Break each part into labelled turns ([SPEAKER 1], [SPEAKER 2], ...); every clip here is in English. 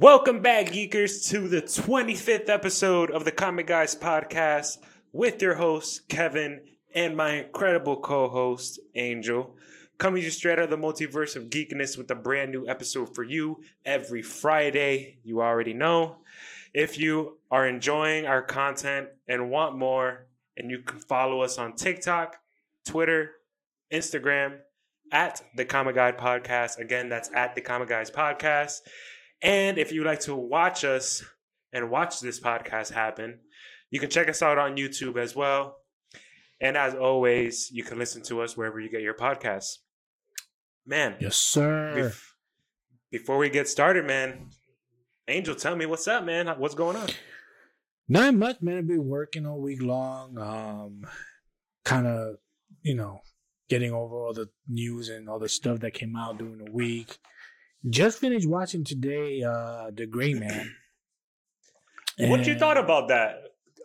[SPEAKER 1] Welcome back, geekers, to the 25th episode of the Comic Guys podcast with your host, Kevin, and my incredible co host, Angel. Coming to you straight out of the multiverse of geekness with a brand new episode for you every Friday. You already know. If you are enjoying our content and want more, and you can follow us on TikTok, Twitter, Instagram, at the Comic Guy Podcast. Again, that's at the Comic Guys Podcast. And if you'd like to watch us and watch this podcast happen, you can check us out on YouTube as well. And as always, you can listen to us wherever you get your podcasts. Man,
[SPEAKER 2] Yes, sir.
[SPEAKER 1] bef- before we get started, man, Angel, tell me what's up, man. What's going on?
[SPEAKER 2] Not much, man. I've been working all week long. Um, kind of, you know, getting over all the news and all the stuff that came out during the week. Just finished watching today, uh, The Gray Man.
[SPEAKER 1] What you thought about that?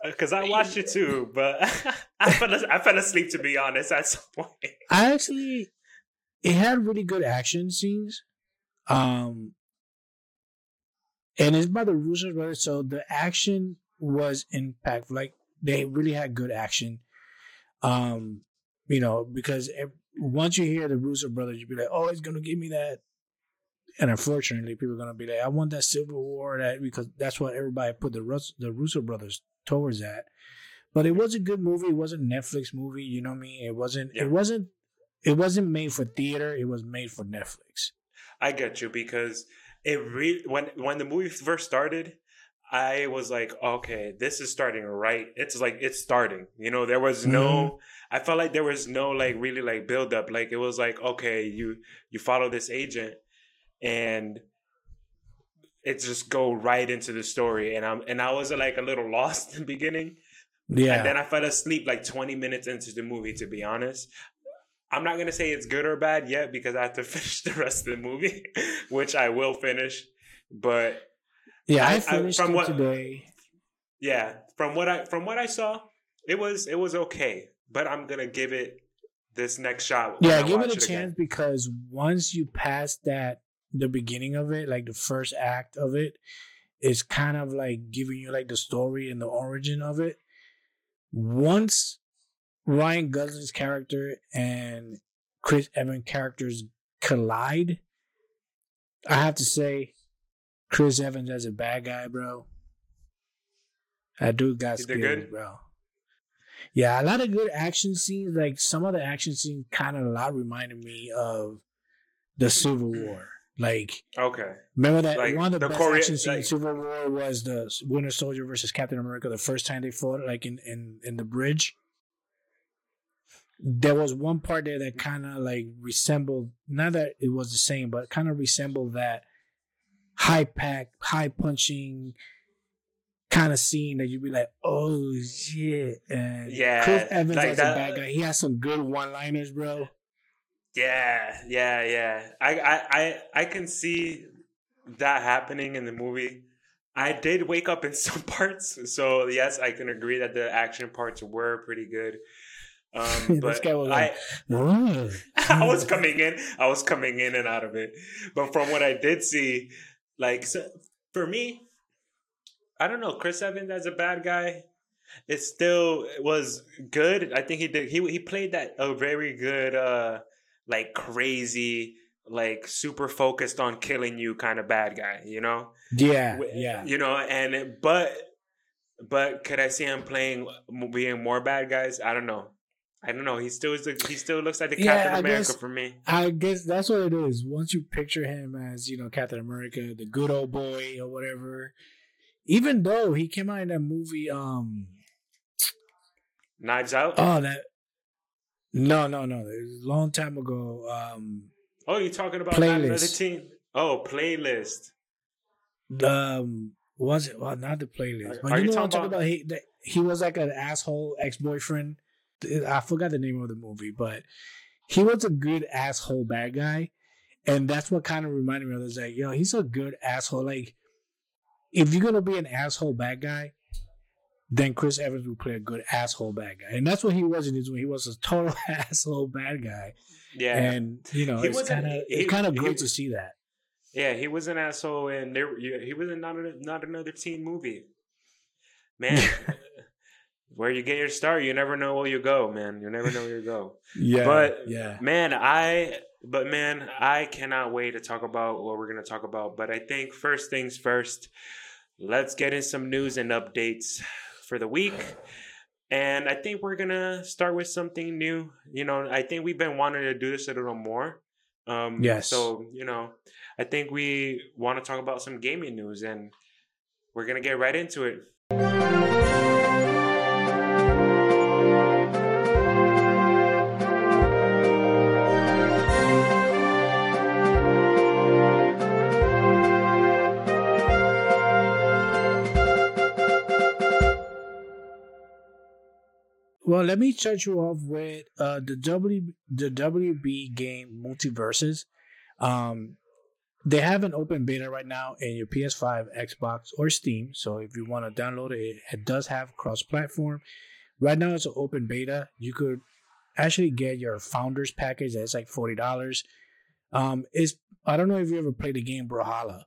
[SPEAKER 1] Because I watched it too, but I fell, I fell asleep to be honest at some point.
[SPEAKER 2] I actually, it had really good action scenes. Um, and it's by the Russo brothers, so the action was impactful. Like they really had good action. Um, you know, because ev- once you hear the Russo brothers, you'd be like, "Oh, it's gonna give me that." And unfortunately, people are gonna be like, "I want that Civil War," that because that's what everybody put the Rus- the Russo brothers towards that. But it was a good movie. It wasn't a Netflix movie. You know what I mean? It wasn't.
[SPEAKER 1] Yeah.
[SPEAKER 2] It wasn't. It wasn't made for theater. It was made for Netflix.
[SPEAKER 1] I get you because it re- when when the movie first started, I was like, okay, this is starting right. It's like it's starting. You know, there was no. Mm-hmm. I felt like there was no like really like build up. Like it was like okay, you you follow this agent, and it just go right into the story. And I'm and I was like a little lost in the beginning.
[SPEAKER 2] Yeah.
[SPEAKER 1] And then I fell asleep like 20 minutes into the movie, to be honest. I'm not going to say it's good or bad yet because I have to finish the rest of the movie, which I will finish. But
[SPEAKER 2] yeah.
[SPEAKER 1] I-
[SPEAKER 2] I,
[SPEAKER 1] I-
[SPEAKER 2] finished
[SPEAKER 1] from
[SPEAKER 2] it
[SPEAKER 1] what-
[SPEAKER 2] today.
[SPEAKER 1] yeah, from what I from what I saw, it was it was okay. But I'm going to give it this next shot.
[SPEAKER 2] Yeah, give it a
[SPEAKER 1] again.
[SPEAKER 2] chance because once you pass that, the beginning of it, like the first act of it, is kind of like giving you like the story and the origin of it. Once Ryan Gosling's character and Chris Evans characters collide, I have to say, Chris Evans as a bad guy, bro. That dude got
[SPEAKER 1] did good?
[SPEAKER 2] bro. Yeah, a lot of good action scenes. Like some of the action scenes, kind of a lot reminded me of the Civil War. Like,
[SPEAKER 1] Okay.
[SPEAKER 2] remember that
[SPEAKER 1] Like,
[SPEAKER 2] one of the,
[SPEAKER 1] the
[SPEAKER 2] best
[SPEAKER 1] Korea-
[SPEAKER 2] action scenes in
[SPEAKER 1] like-
[SPEAKER 2] Civil War was the Winter Soldier versus Captain America. The first time they fought, like in in in the bridge, there was one part there that kind of like resembled. Not that it was the same, but kind of resembled that high pack, high punching kind of scene that you'd be like, oh shit. And
[SPEAKER 1] Yeah,
[SPEAKER 2] Chris Evans
[SPEAKER 1] like
[SPEAKER 2] as a bad guy, he has some good one liners, bro.
[SPEAKER 1] Yeah, yeah, yeah. I, I, I, I can see that happening in the movie. I did wake up in some parts, so yes, I can agree that the action parts were pretty good. Um, but I,
[SPEAKER 2] like.
[SPEAKER 1] I was coming in, I was coming in and out of it. But from what I did see, like so, for me, I don't know. Chris Evans as a bad guy, it still was good. I think he did. He he played that a very good, uh like crazy, like super focused on killing you kind of bad guy. You know.
[SPEAKER 2] Yeah, yeah.
[SPEAKER 1] You know, and but but could I see him playing being more bad guys? I don't know. I don't know. He still is. The, he still looks like the
[SPEAKER 2] Yeah,
[SPEAKER 1] Captain
[SPEAKER 2] I
[SPEAKER 1] America
[SPEAKER 2] guess-
[SPEAKER 1] for me.
[SPEAKER 2] I guess that's what it is. Once you picture him as, you know, Captain America, the good old boy or whatever, even though he came out in that movie, um,
[SPEAKER 1] Knives Out.
[SPEAKER 2] oh, that, no, no, no, it was a long time ago. Um,
[SPEAKER 1] oh, you're talking about
[SPEAKER 2] Playlist.
[SPEAKER 1] team? Oh, playlist.
[SPEAKER 2] um, was it? Well, not the playlist, but
[SPEAKER 1] are
[SPEAKER 2] you
[SPEAKER 1] you
[SPEAKER 2] know what I'm
[SPEAKER 1] talking
[SPEAKER 2] talking about? He, that, he was like an asshole ex boyfriend. I forgot the name of the movie, but he was a good asshole bad guy. And that's what kind of reminded me of this. Like, yo, he's a good asshole. Like, if you're gonna be an asshole bad guy, then Chris Evans would play a good asshole bad guy, and that's what he was in this movie. He was a total asshole bad guy,
[SPEAKER 1] Yeah.
[SPEAKER 2] and you know,
[SPEAKER 1] He
[SPEAKER 2] it's kind of it's kind of great to see that.
[SPEAKER 1] Yeah, he was an asshole, and there he was in not a, not another teen movie. Man, where you get your start, you never know where you go, man. You never know where you go.
[SPEAKER 2] Yeah,
[SPEAKER 1] But-
[SPEAKER 2] yeah,
[SPEAKER 1] Man, I but man, I cannot wait to talk about what we're gonna talk about. But I think first things first, let's get in some news and updates for the week. And I think we're gonna start with something new. You know, I think we've been wanting to do this a little more. Um,
[SPEAKER 2] Yes.
[SPEAKER 1] So you know, I think we want to talk about some gaming news, and we're gonna get right into it.
[SPEAKER 2] Well, let me start you off with uh, the W the WB game MultiVersus. Um, they have an open beta right now in your PS5, Xbox, or Steam. So if you want to download it, it does have cross-platform. Right now, it's an open beta. You could actually get your founders package. That's like forty dollars. Um, it's I don't know if you ever played the game Brawlhalla.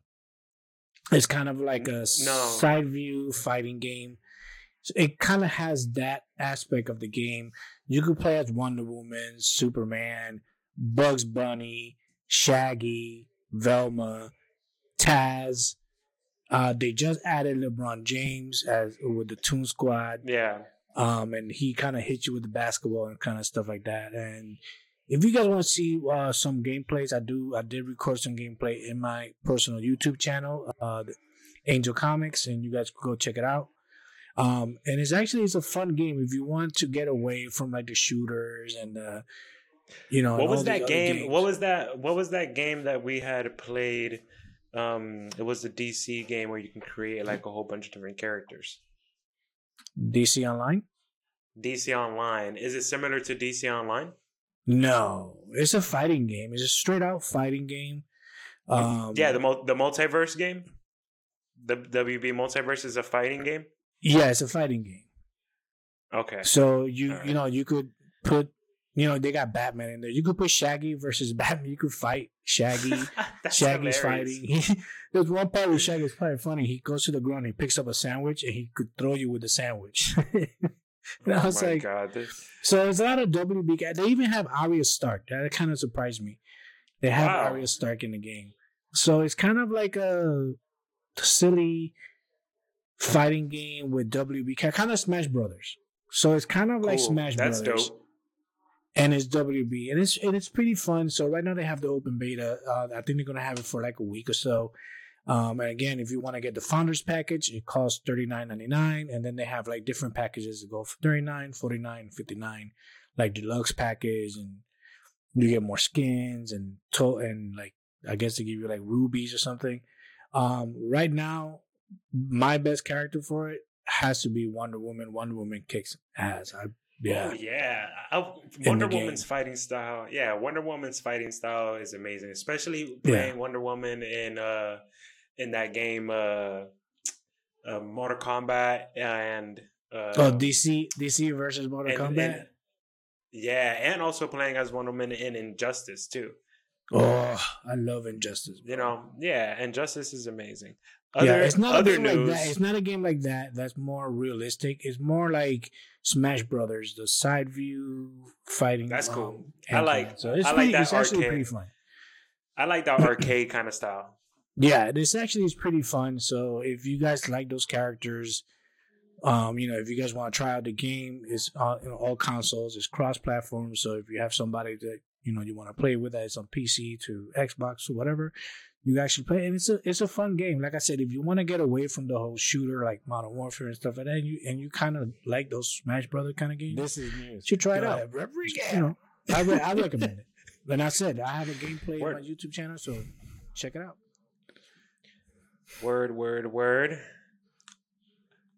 [SPEAKER 2] It's kind of like a
[SPEAKER 1] No.
[SPEAKER 2] side view fighting game. So it kind of has that aspect of the game. You could play as Wonder Woman, Superman, Bugs Bunny, Shaggy, Velma, Taz. Uh, they just added LeBron James as with the Toon Squad,
[SPEAKER 1] Yeah.
[SPEAKER 2] um, and he kind of hits you with the basketball and kind of stuff like that. And if you guys want to see uh, some gameplays, I do. I did record some gameplay in my personal YouTube channel, uh, the Angel Comics, and you guys can go check it out. Um, and it's actually it's a fun game if you want to get away from like the shooters and uh, you know.
[SPEAKER 1] what was that game? What was that? What was that game that we had played? Um, it was the DC game where you can create like a whole bunch of different characters.
[SPEAKER 2] DC Online?
[SPEAKER 1] DC Online is it similar to DC Online?
[SPEAKER 2] No, it's a fighting game. It's a straight out fighting game. Um,
[SPEAKER 1] yeah, the mul- the multiverse game. The WB multiverse is a fighting game.
[SPEAKER 2] Yeah, it's a fighting game.
[SPEAKER 1] Okay.
[SPEAKER 2] So you
[SPEAKER 1] Alright.
[SPEAKER 2] you know you could put you know they got Batman in there. You could put Shaggy versus Batman. You could fight Shaggy.
[SPEAKER 1] That's
[SPEAKER 2] Shaggy's
[SPEAKER 1] hilarious.
[SPEAKER 2] fighting. There's one part where Shaggy's probably funny. He goes to the ground, he picks up a sandwich, and he could throw you with the sandwich. and I
[SPEAKER 1] Oh
[SPEAKER 2] was
[SPEAKER 1] my
[SPEAKER 2] like,
[SPEAKER 1] god! This-
[SPEAKER 2] so it's a lot of WB. guys. They even have Arya Stark. That kind of surprised me. They have
[SPEAKER 1] Wow.
[SPEAKER 2] Arya Stark in the game, so it's kind of like a silly fighting game with WB, kind of Smash Brothers. So it's kind of like
[SPEAKER 1] Cool.
[SPEAKER 2] Smash
[SPEAKER 1] That's
[SPEAKER 2] Brothers
[SPEAKER 1] dope.
[SPEAKER 2] and it's WB, and it's and it's pretty fun. So right now they have the open beta. Uh, I think they're gonna have it for like a week or so. Um, and again, if you want to get the founders package, it costs thirty nine ninety nine, and then they have like different packages that go for 39 49 59 like deluxe package, and you get more skins and to- and like I guess they give you like rubies or something. Um, right now, my best character for it has to be Wonder Woman. Wonder Woman kicks ass. I yeah.
[SPEAKER 1] Oh, yeah. I- Wonder Woman's
[SPEAKER 2] game.
[SPEAKER 1] fighting style. Yeah, Wonder Woman's fighting style is amazing, especially
[SPEAKER 2] Yeah.
[SPEAKER 1] playing Wonder Woman in uh in that game uh, uh Mortal Kombat and uh
[SPEAKER 2] Oh, DC DC versus Mortal
[SPEAKER 1] and-
[SPEAKER 2] Kombat.
[SPEAKER 1] and- yeah, and also playing as Wonder Woman in Injustice too.
[SPEAKER 2] oh, I love Injustice.
[SPEAKER 1] You know, yeah, Injustice is amazing.
[SPEAKER 2] Yeah, it's not a game
[SPEAKER 1] news.
[SPEAKER 2] like that. It's not a game like that. That's more realistic. It's more like Smash Brothers, the side view fighting.
[SPEAKER 1] That's cool.
[SPEAKER 2] um,
[SPEAKER 1] I like-
[SPEAKER 2] So it's
[SPEAKER 1] I like
[SPEAKER 2] pretty,
[SPEAKER 1] that
[SPEAKER 2] It's actually pretty fun.
[SPEAKER 1] I like that arcade kind of style.
[SPEAKER 2] Yeah, this actually is pretty fun. So if you guys like those characters, um, you know, if you guys want to try out the game, it's on you know, all consoles, it's cross platform. So if you have somebody that you know you want to play with that, it's on PC to Xbox or whatever, you actually play. And it's a it's a fun game. Like I said, if you want to get away from the whole shooter like Modern Warfare and stuff like that, and you and you kind of like those Smash Brother kind of games,
[SPEAKER 3] This is news.
[SPEAKER 2] you should try it out.
[SPEAKER 3] ahead, Rodriguez.
[SPEAKER 2] You know, I, re- I recommend it. And I said I have a gameplay
[SPEAKER 1] Word.
[SPEAKER 2] on my YouTube channel, so check it out.
[SPEAKER 1] Word, word, word.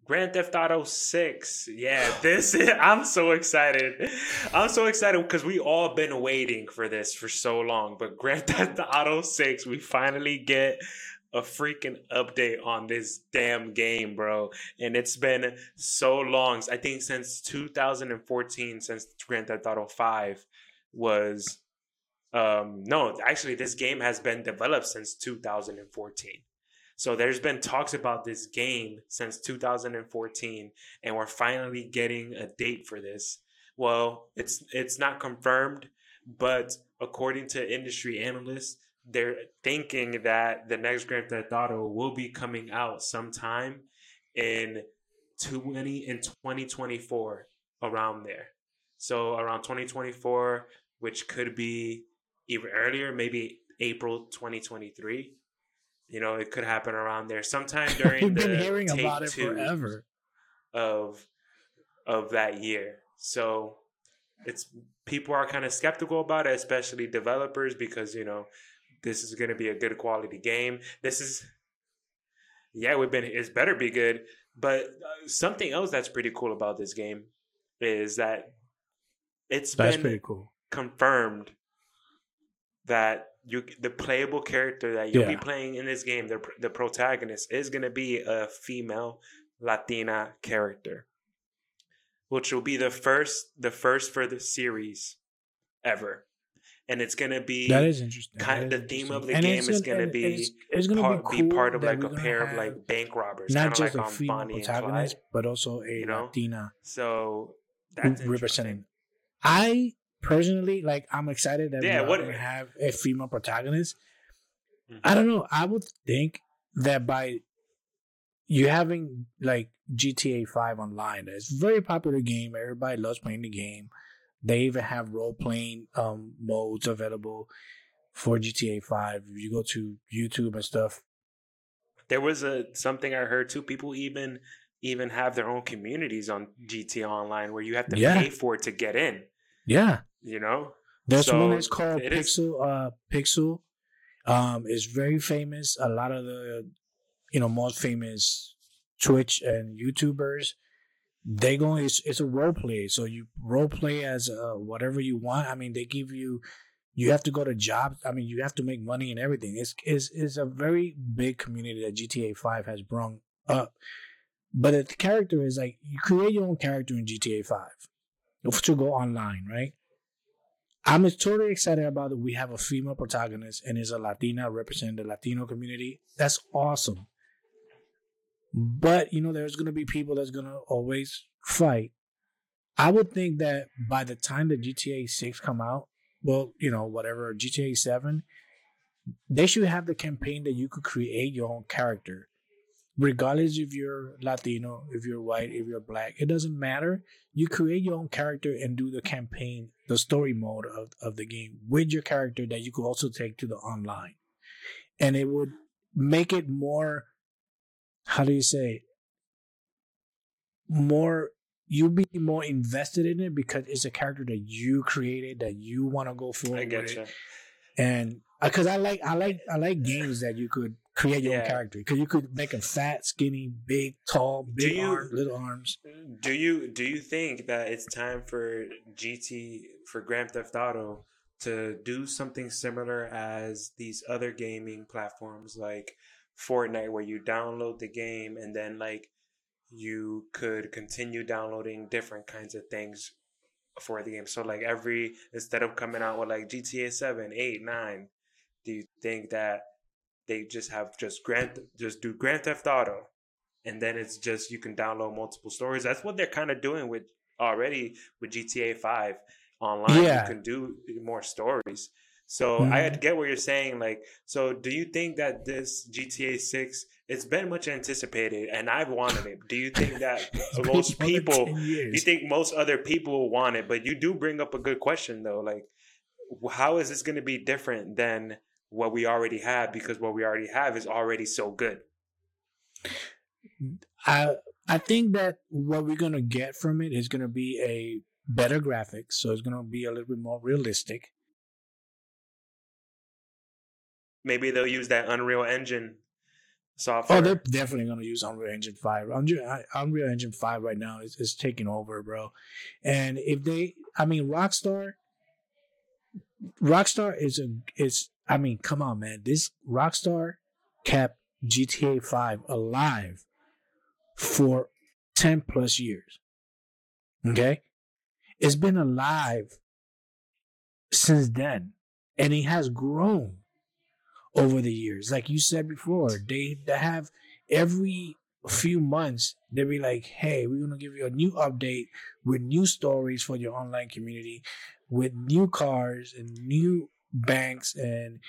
[SPEAKER 1] Grand Theft Auto 6. Yeah, this is, I'm so excited. I'm so excited because we all been waiting for this for so long. But Grand Theft Auto 6, we finally get a freaking update on this damn game, bro. And it's been so long. I think since 2014, since Grand Theft Auto 5 was Um, no, actually, this game has been developed since 2014. So there's been talks about this game since 2014, and we're finally getting a date for this. Well, it's it's not confirmed, but according to industry analysts, they're thinking that the next Grand Theft Auto will be coming out sometime in 20 in 2024 around there. So around 2024, which could be even earlier, maybe April 2023. You know, it could happen around there sometime during
[SPEAKER 2] We've
[SPEAKER 1] the
[SPEAKER 2] been hearing about it forever.
[SPEAKER 1] of of that year. So it's people are kind of skeptical about it, especially developers, because you know this is going to be a good quality game. This is yeah, we've been it's better be good. But uh, something else that's pretty cool about this game is that it's
[SPEAKER 2] That's
[SPEAKER 1] been
[SPEAKER 2] pretty cool.
[SPEAKER 1] confirmed that you the playable character that you'll
[SPEAKER 2] Yeah.
[SPEAKER 1] be playing in this game, the the protagonist is going to be a female Latina character, which will be the first the first for the series ever, and it's going to be
[SPEAKER 2] That is interesting.
[SPEAKER 1] kind-
[SPEAKER 2] That
[SPEAKER 1] the theme of the
[SPEAKER 2] And
[SPEAKER 1] game is
[SPEAKER 2] gonna-
[SPEAKER 1] gonna be
[SPEAKER 2] it's, it's gonna
[SPEAKER 1] part,
[SPEAKER 2] be, cool
[SPEAKER 1] be part of like a pair of like bank robbers,
[SPEAKER 2] not just
[SPEAKER 1] like
[SPEAKER 2] a
[SPEAKER 1] on
[SPEAKER 2] female
[SPEAKER 1] Bonnie
[SPEAKER 2] protagonist,
[SPEAKER 1] Clyde.
[SPEAKER 2] but also a
[SPEAKER 1] you know?
[SPEAKER 2] Latina
[SPEAKER 1] So that's
[SPEAKER 2] representing. I personally like. I'm excited that
[SPEAKER 1] Yeah,
[SPEAKER 2] we're gonna have a female protagonist.
[SPEAKER 1] Mhm.
[SPEAKER 2] I don't know. I would think that by you having like GTA Five online, it's a very popular game. Everybody loves playing the game. They even have role playing um, modes available for GTA Five. If you go to YouTube and stuff,
[SPEAKER 1] There was a something I heard too. People even even have their own communities on GTA Online where you have to
[SPEAKER 2] Yeah.
[SPEAKER 1] pay for it to get in.
[SPEAKER 2] Yeah,
[SPEAKER 1] You know,
[SPEAKER 2] There's
[SPEAKER 1] So,
[SPEAKER 2] one that's called
[SPEAKER 1] it is-
[SPEAKER 2] Pixel. Uh, Pixel, um, is very famous. A lot of the, you know, most famous Twitch and YouTubers, they go. It's, it's a role play, so you role play as uh, whatever you want. I mean, they give you. You have to go to jobs. I mean, you have to make money and everything. It's is is a very big community that GTA Five has brought up. But the character is like you create your own character in GTA Five to go online, right? I'm totally excited about it. We have a female protagonist and is a Latina representing the Latino community. That's awesome. But you know, there's gonna be people that's gonna always fight. I would think that by the time the GTA Six come out, well, you know, whatever GTA Seven, they should have the campaign that you could create your own character, regardless if you're Latino, if you're white, if you're black. It doesn't matter you create your own character and do the campaign, the story mode of, of the game with your character that you could also take to the online. And it would make it more, how do you say, more, you'll be more invested in it because it's a character that you created that you want to go for.
[SPEAKER 1] I get you.
[SPEAKER 2] And uh, because I like, I like, I like games that you could create your own character because you could make him fat, skinny, big, tall, big
[SPEAKER 1] you-
[SPEAKER 2] arms, little arms.
[SPEAKER 1] Do you do you think that it's time for GT for Grand Theft Auto to do something similar as these other gaming platforms like Fortnite, where you download the game and then like you could continue downloading different kinds of things for the game. So like every instead of coming out with like GTA 7, 8, 9, do you think that they just have just Grand just do Grand Theft Auto and then it's just you can download multiple stories. That's what they're kind of doing with already with GTA 5 online.
[SPEAKER 2] Yeah.
[SPEAKER 1] You can do more stories. So
[SPEAKER 2] Mhm.
[SPEAKER 1] I get what you're saying. Like, so do you think that this GTA 6 it's been much anticipated and I've wanted it? Do you think that most people you think most other people want it, but you do bring up a good question though. Like, how is this going to be different than what we already have? Because what we already have is already so good.
[SPEAKER 2] I I think that what we're gonna get from it is gonna be a better graphics, so it's gonna be a little bit more realistic.
[SPEAKER 1] Maybe they'll use that Unreal Engine oh, software.
[SPEAKER 2] Oh, they're definitely gonna use Unreal Engine Five. Unreal, Unreal Engine Five right now is, is taking over, bro. And if they, I mean, Rockstar, Rockstar is a is. I mean, come on, man. This Rockstar kept GTA Five alive for ten plus years. Okay, it's been alive since then, and it has grown over the years. Like you said before, they, they have every few months they'll be like, "Hey, we're gonna give you a new update with new stories for your online community, with new cars and new banks, and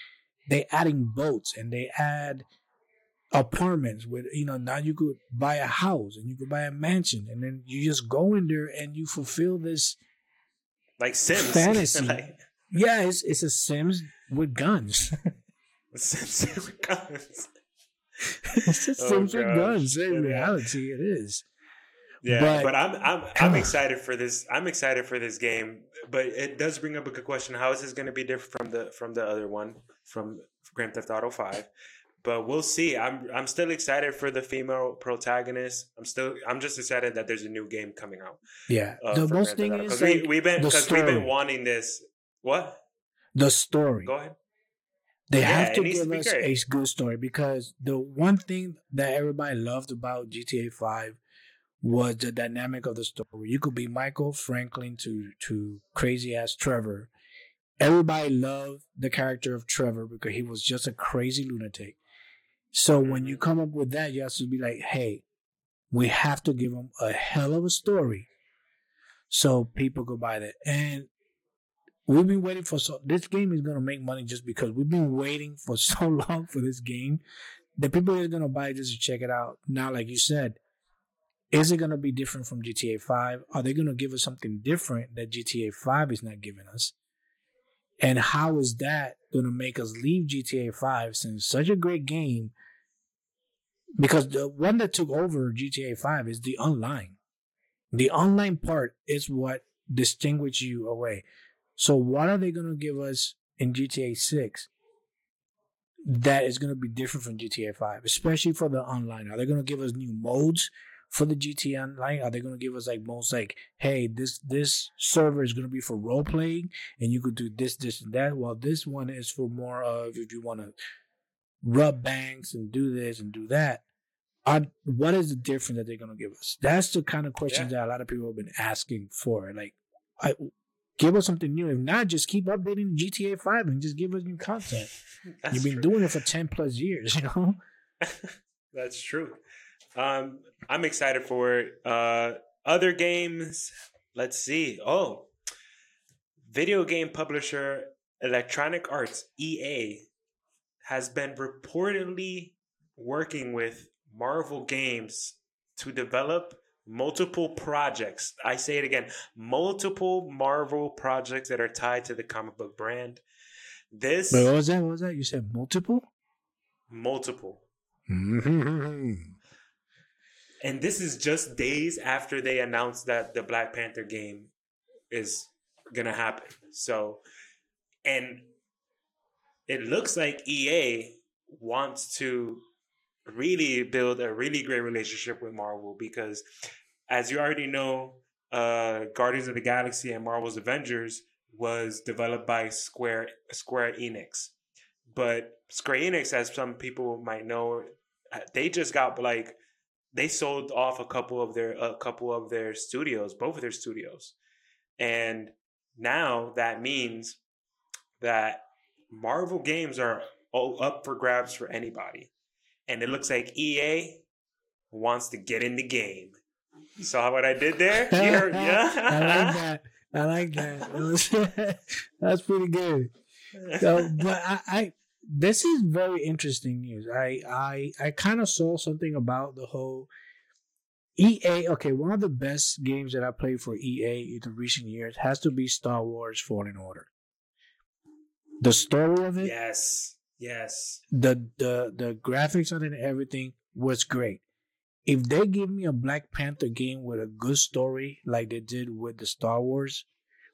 [SPEAKER 2] they adding boats and they add." apartments with you know now you could buy a house and you could buy a mansion and then you just go in there and you fulfill this
[SPEAKER 1] like Sims
[SPEAKER 2] fantasy.
[SPEAKER 1] like,
[SPEAKER 2] yeah, it's it's a Sims with guns.
[SPEAKER 1] Sims with guns.
[SPEAKER 2] it's a
[SPEAKER 1] Oh,
[SPEAKER 2] Sims with guns. In
[SPEAKER 1] Yeah.
[SPEAKER 2] reality, it is.
[SPEAKER 1] Yeah,
[SPEAKER 2] But-
[SPEAKER 1] but, I'm I'm I'm excited for this. I'm excited for this game, but it does bring up a good question. How is this going to be different from the from the other one from Grand Theft Auto Five? But we'll see. I'm I'm still excited for the female protagonist. I'm still I'm just excited that there's a new game coming out.
[SPEAKER 2] Yeah.
[SPEAKER 1] uh,
[SPEAKER 2] the most thing is
[SPEAKER 1] Auto. we,
[SPEAKER 2] like,
[SPEAKER 1] we've been because we've been wanting this. What?
[SPEAKER 2] the story.
[SPEAKER 1] Go ahead.
[SPEAKER 2] They
[SPEAKER 1] Yeah,
[SPEAKER 2] have to
[SPEAKER 1] needs to
[SPEAKER 2] give us
[SPEAKER 1] great.
[SPEAKER 2] a good story because the one thing that everybody loved about GTA Five was the dynamic of the story. You could be Michael Franklin to to crazy ass Trevor. Everybody loved the character of Trevor because he was just a crazy lunatic. So when you come up with that, you have to be like, hey, we have to give him a hell of a story so people could buy that. And we've been waiting for so this game is gonna make money just because we've been waiting for so long for this game that people are gonna buy just to check it out. Now, like you said, is it gonna be different from GTA 5? Are they gonna give us something different that GTA 5 is not giving us? And how is that gonna make us leave GTA 5 since such a great game? Because the one that took over GTA 5 is the online. The online part is what distinguishes you away. So what are they going to give us in GTA 6 that is going to be different from GTA 5, especially for the online? Are they going to give us new modes for the GTA Online? Are they going to give us like most like, hey, this this server is going to be for role playing and you could do this, this, and that, while this one is for more of if you want to rub banks and do this and do that. Are, what is the difference that they're going to give us? That's the kind of questions that a lot of people have been asking for. Like, I, give us something new. If not, just keep updating GTA 5 and just give us new content. You've been
[SPEAKER 1] true.
[SPEAKER 2] doing it for 10 plus years, you know?
[SPEAKER 1] That's true. Um, I'm excited for it. Uh, other games. Let's see. Oh, video game publisher Electronic Arts (EA) has been reportedly working with Marvel Games to develop multiple projects. I say it again: multiple Marvel projects that are tied to the comic book brand. This
[SPEAKER 2] But what was that? What was that? You said multiple?
[SPEAKER 1] multiple.
[SPEAKER 2] Mm-hmm.
[SPEAKER 1] And this is just days after they announced that the Black Panther game is gonna happen. So, and it looks like EA wants to really build a really great relationship with Marvel because, as you already know, uh, Guardians of the Galaxy and Marvel's Avengers was developed by Square Square Enix, but Square Enix, as some people might know, uh, they just got like they sold off a couple of their a couple of their studios, both of their studios, and now that means that Marvel games are all up for grabs for anybody, and it looks like EA wants to get in the game. Saw what I did there? Heard- yeah,
[SPEAKER 2] I like that. I like that. That's pretty good. So, but I, I this is very interesting news. I I I kind of saw something about the whole EA. Okay, one of the best games that I played for EA in the recent years has to be Star Wars Fallen Order. The story of it,
[SPEAKER 1] yes, yes.
[SPEAKER 2] the the the graphics on it, and everything was great. If they give me a Black Panther game with a good story, like they did with the Star Wars,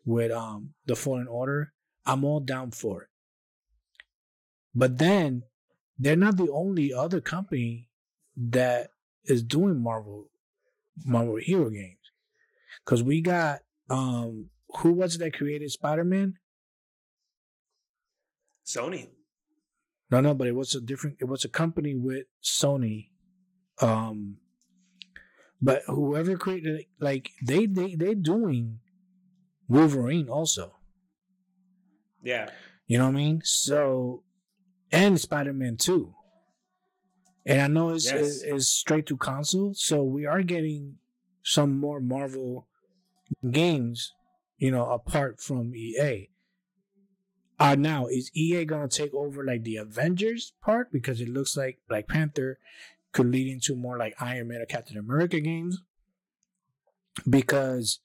[SPEAKER 2] with um the Fallen Order, I'm all down for it. But then they're not the only other company that is doing Marvel Marvel hero games. Cause we got um who was it that created Spider Man?
[SPEAKER 1] Sony.
[SPEAKER 2] No, no, but it was a different. It was a company with Sony. Um, but whoever created it, like they they they're doing Wolverine also.
[SPEAKER 1] Yeah,
[SPEAKER 2] You know what I mean? So, and Spider Man 2. And I know it's,
[SPEAKER 1] Yes.
[SPEAKER 2] it's, straight to console. So we are getting some more Marvel games, you know, apart from EA. Uh, now, is EA going to take over like the Avengers part? Because it looks like Black Panther could lead into more like Iron Man or Captain America games. Because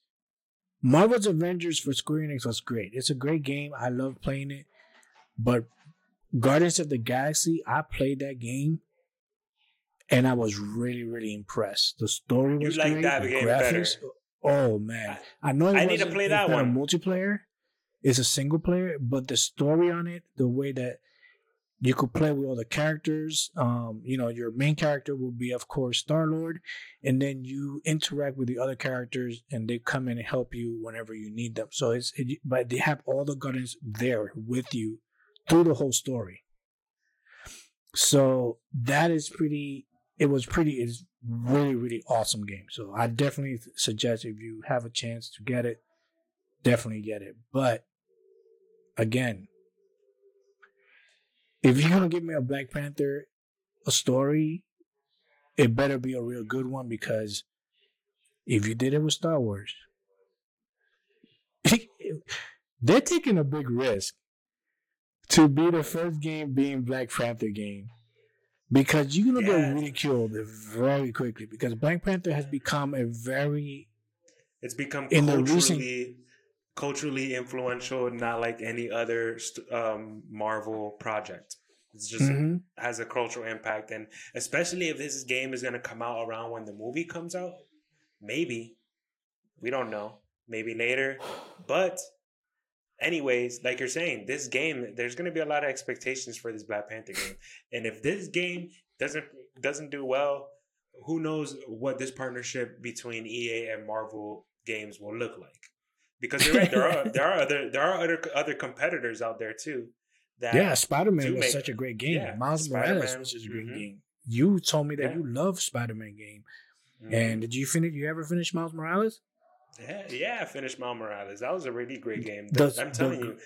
[SPEAKER 2] Marvel's Avengers for Square Enix was great. It's a great game. I love playing it. But Guardians of the Galaxy, I played that game and I was really, really impressed. The story
[SPEAKER 1] You
[SPEAKER 2] was
[SPEAKER 1] like
[SPEAKER 2] great.
[SPEAKER 1] that
[SPEAKER 2] the
[SPEAKER 1] game
[SPEAKER 2] graphics. Oh man, I know.
[SPEAKER 1] I need to play that
[SPEAKER 2] not a
[SPEAKER 1] one.
[SPEAKER 2] multiplayer. It's a single player, but the story on it, the way that you could play with all the characters, um, you know, your main character will be, of course, Star Lord, and then you interact with the other characters, and they come in and help you whenever you need them. So it's, it, but they have all the guardians there with you through the whole story. So that is pretty. It was pretty. It's really really awesome game. So I definitely suggest if you have a chance to get it, definitely get it. But again, if you're gonna give me a Black Panther, a story, it better be a real good one because if you did it with Star Wars, they're taking a big risk to be the first game being Black Panther game because you're gonna
[SPEAKER 1] Yeah.
[SPEAKER 2] get ridiculed very quickly because Black Panther has become a very
[SPEAKER 1] It's become
[SPEAKER 2] In the
[SPEAKER 1] culturally
[SPEAKER 2] recent-
[SPEAKER 1] culturally influential, not like any other um, Marvel project. It's just
[SPEAKER 2] Mhm.
[SPEAKER 1] has a cultural impact, and especially if this game is going to come out around when the movie comes out, maybe we don't know, maybe later, but. Anyways, like you're saying, this game, there's going to be a lot of expectations for this Black Panther game, and if this game doesn't doesn't do well, who knows what this partnership between EA and Marvel games will look like? Because you're right, there are there are other there are other other competitors out there too. That
[SPEAKER 2] yeah, Spider Man was such a great game.
[SPEAKER 1] yeah,
[SPEAKER 2] Miles Morales
[SPEAKER 1] Spider-Man,
[SPEAKER 2] was such a great
[SPEAKER 1] mhm.
[SPEAKER 2] game. You told me that
[SPEAKER 1] Yeah.
[SPEAKER 2] you love Spider Man game,
[SPEAKER 1] Mhm.
[SPEAKER 2] and did you finish? You ever finish Miles Morales?
[SPEAKER 1] Yeah, yeah, I finished Miles Morales. That was a really great game.
[SPEAKER 2] The-
[SPEAKER 1] I'm telling
[SPEAKER 2] the-
[SPEAKER 1] you,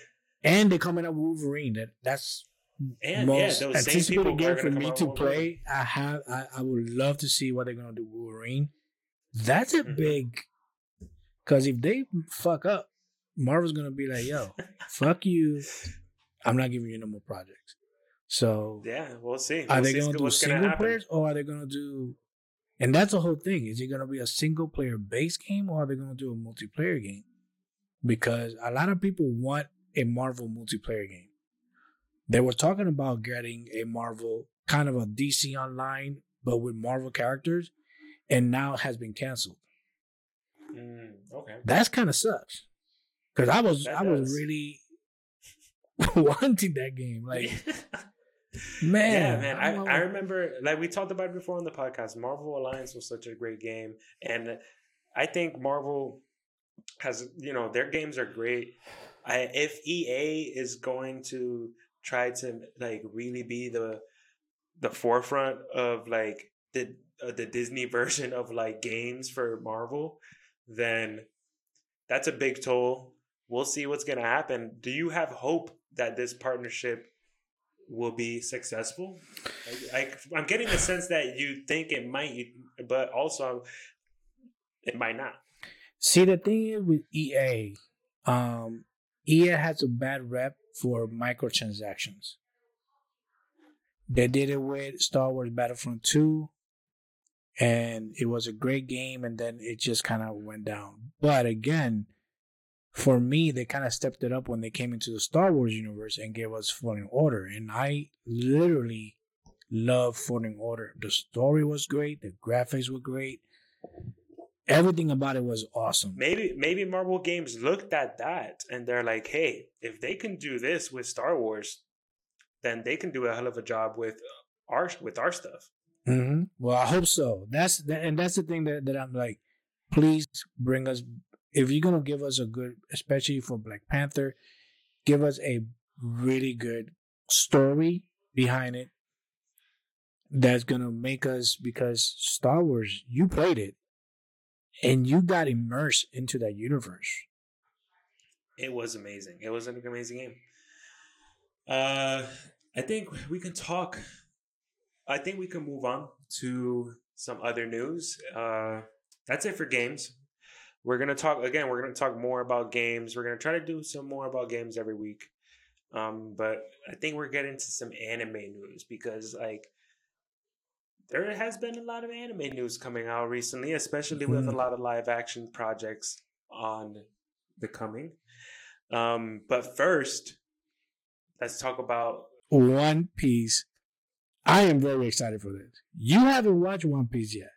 [SPEAKER 2] And they're coming out with Wolverine. That that's
[SPEAKER 1] and yeah,
[SPEAKER 2] most
[SPEAKER 1] those same people
[SPEAKER 2] anticipated game for me to play. I have. I, I would love to see what they're gonna do with Wolverine. That's a
[SPEAKER 1] Mhm.
[SPEAKER 2] big. Because if they fuck up, Marvel's gonna be like, "Yo, fuck you. I'm not giving you no more projects." So
[SPEAKER 1] Yeah, we'll see.
[SPEAKER 2] are
[SPEAKER 1] We'll
[SPEAKER 2] they
[SPEAKER 1] see
[SPEAKER 2] gonna do single
[SPEAKER 1] happen.
[SPEAKER 2] players or are they gonna do? And that's the whole thing. Is it gonna be a single player base game or are they gonna do a multiplayer game? Because a lot of people want a Marvel multiplayer game. They were talking about getting a Marvel kind of a DC Online, but with Marvel characters, and now it has been canceled.
[SPEAKER 1] Mm, okay.
[SPEAKER 2] That's kind of sucks. Because I was
[SPEAKER 1] That
[SPEAKER 2] I was really wanting that game. Like man,
[SPEAKER 1] yeah, man.
[SPEAKER 2] I'm
[SPEAKER 1] I, I remember, like we talked about it before on the podcast. Marvel Alliance was such a great game, and I think Marvel has, you know, their games are great. I, if EA is going to try to like really be the the forefront of like the uh, the Disney version of like games for Marvel, then that's a big toll. We'll see what's gonna happen. Do you have hope that this partnership will be successful? Like, I'm getting the sense that you think it might, but also it might not.
[SPEAKER 2] See, the thing is with EA, um, EA has a bad rep for microtransactions. They did it with Star Wars Battlefront 2, and it was a great game, and then it just kind of went down. But again, for me, they kind of stepped it up when they came into the Star Wars universe and gave us Fallen Order. And I literally love Fallen Order. The story was great, the graphics were great, everything about it was awesome.
[SPEAKER 1] Maybe maybe Marvel Games looked at that and they're like, hey, if they can do this with Star Wars, then they can do a hell of a job with our with our stuff.
[SPEAKER 2] hmm Well, I hope so. That's that, and that's the thing that, that I'm like, please bring us. If you're gonna give us a good, especially for Black Panther, give us a really good story behind it. That's gonna make us because Star Wars, you played it, and you got immersed into that universe.
[SPEAKER 1] It was amazing. It was an amazing game. Uh, I think we can talk. I think we can move on to some other news. Uh, that's it for games. We're gonna talk again. We're gonna talk more about games. We're gonna try to do some more about games every week. Um, but I think we're getting to some anime news because like there has been a lot of anime news coming out recently, especially with a
[SPEAKER 2] Mhm.
[SPEAKER 1] lot of live action projects on the coming. Um, but first, let's talk about
[SPEAKER 2] One Piece. I am very excited for this. You haven't watched One Piece yet.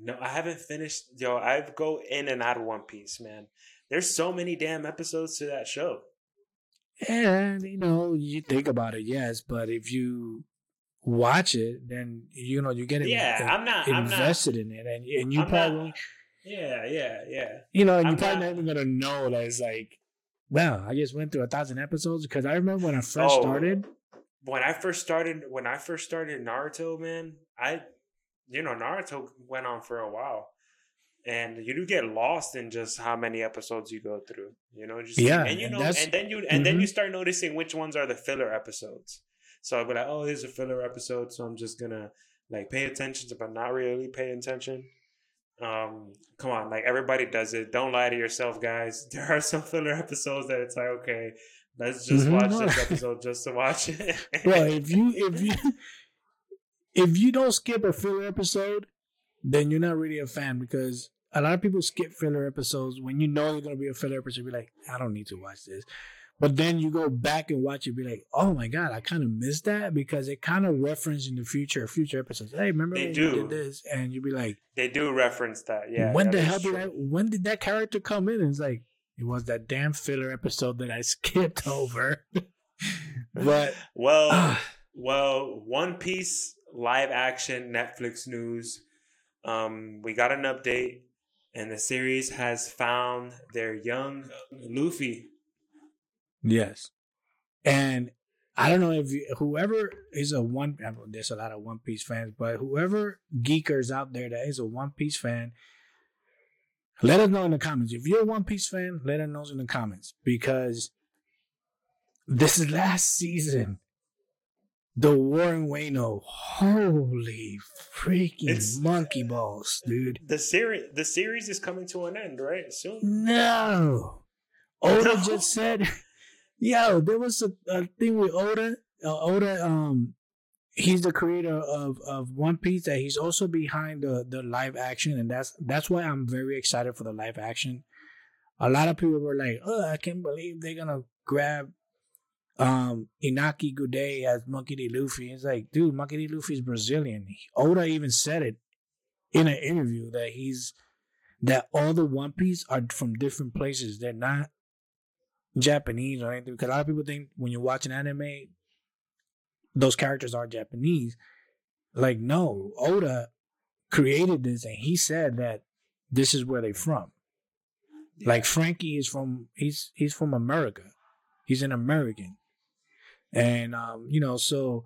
[SPEAKER 1] No, I haven't finished. Yo, I go in and out of One Piece, man. There's so many damn episodes to that show.
[SPEAKER 2] And you know, you think about it, yes, but if you watch it, then you know you get it.
[SPEAKER 1] Yeah,
[SPEAKER 2] in-
[SPEAKER 1] I'm not. I'm not.
[SPEAKER 2] invested in it, and and you
[SPEAKER 1] I'm
[SPEAKER 2] probably
[SPEAKER 1] not- Yeah, yeah, yeah.
[SPEAKER 2] you know, and you're probably
[SPEAKER 1] not-
[SPEAKER 2] not, even gonna know that it's like, wow, I just went through a thousand episodes because I remember when I first
[SPEAKER 1] Oh,
[SPEAKER 2] started.
[SPEAKER 1] When I first started, when I first started Naruto, man, I, you know, Naruto went on for a while, and you do get lost in just how many episodes you go through. You know, just
[SPEAKER 2] Yeah,
[SPEAKER 1] and you
[SPEAKER 2] and
[SPEAKER 1] know, and then you and then
[SPEAKER 2] Mhm.
[SPEAKER 1] you start noticing which ones are the filler episodes. So I'll be like, oh, here's a filler episode, so I'm just gonna like pay attention to, but not really pay attention. Um, come on, like everybody does it. Don't lie to yourself, guys. There are some filler episodes that it's like, okay, let's just
[SPEAKER 2] Mhm.
[SPEAKER 1] watch this episode just to watch it.
[SPEAKER 2] Well, if you if you if you don't skip a filler episode, then you're not really a fan because a lot of people skip filler episodes when you know they're gonna be a filler episode. Be like, I don't need to watch this. But then you go back and watch it, be like, oh my god, I kind of missed that because it kind of referenced in the future, future episodes. Hey, remember
[SPEAKER 1] They
[SPEAKER 2] when
[SPEAKER 1] do.
[SPEAKER 2] did this? And you'd be like,
[SPEAKER 1] They do reference that, yeah.
[SPEAKER 2] when
[SPEAKER 1] that
[SPEAKER 2] the hell did. I? When did that character come in? And it's like it was that damn filler episode that I skipped over. but
[SPEAKER 1] Well, well, One Piece live action Netflix news. Um, we got an update, and the series has found their young Luffy.
[SPEAKER 2] yes, and I don't know if you, whoever is a one. There's a lot of One Piece fans, but whoever geekers out there that is a One Piece fan, let us know in the comments. If you're a One Piece fan, let us know in the comments because this is last season. The War in Wano. Holy freaking
[SPEAKER 1] It's-
[SPEAKER 2] monkey balls, dude.
[SPEAKER 1] The series, the series is coming to an end, right? Soon.
[SPEAKER 2] No. Oda
[SPEAKER 1] No.
[SPEAKER 2] just said, yo, there was a, a thing with Oda. Uh, Oda, um, he's the creator of, of One Piece. That he's also behind the, the live action, and that's that's why I'm very excited for the live action. A lot of people were like, "Oh, I can't believe they're gonna grab um Inaki Godoy as Monkey D. Luffy." It's like, dude, Monkey D. Luffy is Brazilian. Oda even said it in an interview that he's that all the One Piece are from different places. They're not Japanese or anything. Because a lot of people think when you watch an anime, those characters are Japanese. Like, no, Oda created this and he said that this is where they're from. Like Franky is from he's he's from America. He's an American. And um, you know, so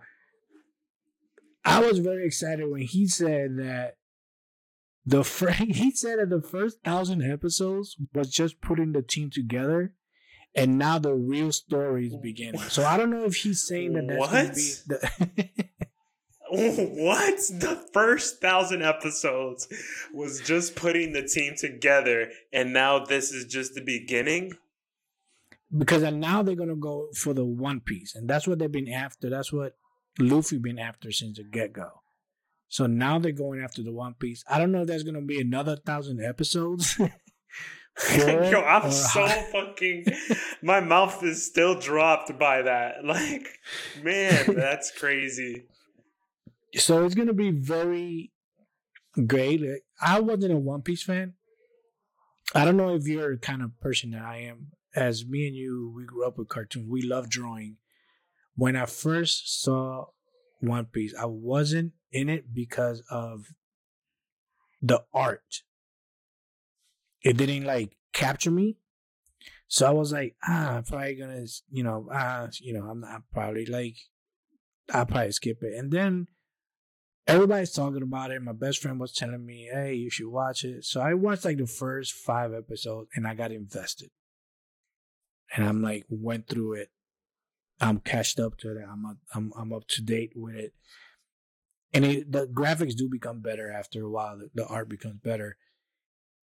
[SPEAKER 2] I was very excited when he said that the Frank he said that the first thousand episodes was just putting the team together, and now the real story is beginning. So I don't know if he's saying that that's going to be the.
[SPEAKER 1] what? The first thousand episodes was just putting the team together, and now this is just the beginning.
[SPEAKER 2] Because now they're gonna go for the One Piece, and that's what they've been after. That's what Luffy been after since the get go. So now they're going after the One Piece. I don't know if there's gonna be another thousand episodes.
[SPEAKER 1] Yo, I'm so
[SPEAKER 2] how-
[SPEAKER 1] fucking. My mouth is still dropped by that. Like, man, that's crazy.
[SPEAKER 2] so it's gonna be very great. I wasn't a One Piece fan. I don't know if you're the kind of person that I am. As me and you, we grew up with cartoons. We love drawing. When I first saw One Piece, I wasn't in it because of the art. It didn't like capture me. So I was like, ah, I'm probably gonna, you know, ah, you know, I'm not probably like, I'll probably skip it. And then everybody's talking about it. My best friend was telling me, hey, you should watch it. So I watched like the first five episodes and I got invested. And I'm like, went through it I'm catched up to it. I'm I'm I'm up to date with it, and it, the graphics do become better after a while. The, the art becomes better.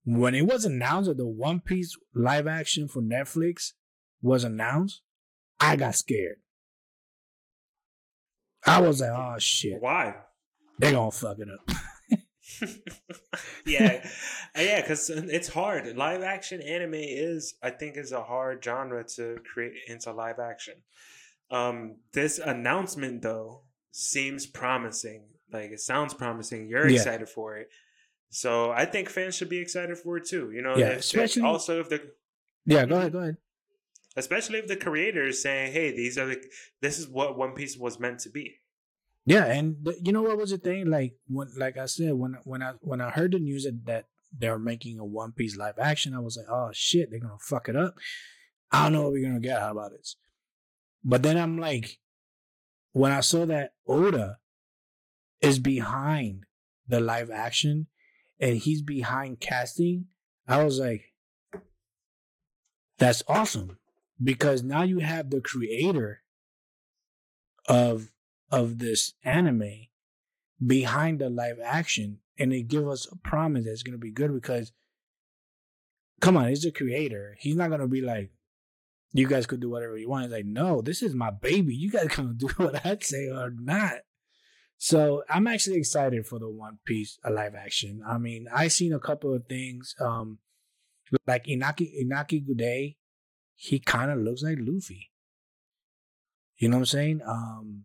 [SPEAKER 2] When it was announced that the One Piece live action for Netflix was announced, I got scared. I was like, "Oh shit,
[SPEAKER 1] Why?
[SPEAKER 2] they gonna fuck it up."
[SPEAKER 1] yeah, Uh, yeah, because it's hard. Live action anime is, I think, is a hard genre to create into live action. Um, this announcement though seems promising. Like it sounds promising. You're
[SPEAKER 2] Yeah.
[SPEAKER 1] excited for it, so I think fans should be excited for it too. You know,
[SPEAKER 2] Yeah,
[SPEAKER 1] if-
[SPEAKER 2] especially-
[SPEAKER 1] also if the
[SPEAKER 2] yeah, go ahead, go ahead.
[SPEAKER 1] especially if the creator is saying, "Hey, these are the this is what One Piece was meant to be."
[SPEAKER 2] Yeah, and you know what was the thing? Like when, like I said, when when I when I heard the news that, that they were making a One Piece live action, I was like, oh shit, they're gonna fuck it up. I don't know what we're gonna get out about this. But then I'm like, when I saw that Oda is behind the live action and he's behind casting, I was like, that's awesome because now you have the creator of of this anime behind the live action and they give us a promise that's going to be good because come on he's the creator. He's not going to be like you guys could do whatever you want. He's like no this is my baby. You guys gonna do what i say or not. So i'm actually excited for the one piece uh, live action. I mean i seen a couple of things um like inaki inaki Godoy he kind of looks like luffy. You know what i'm saying? Um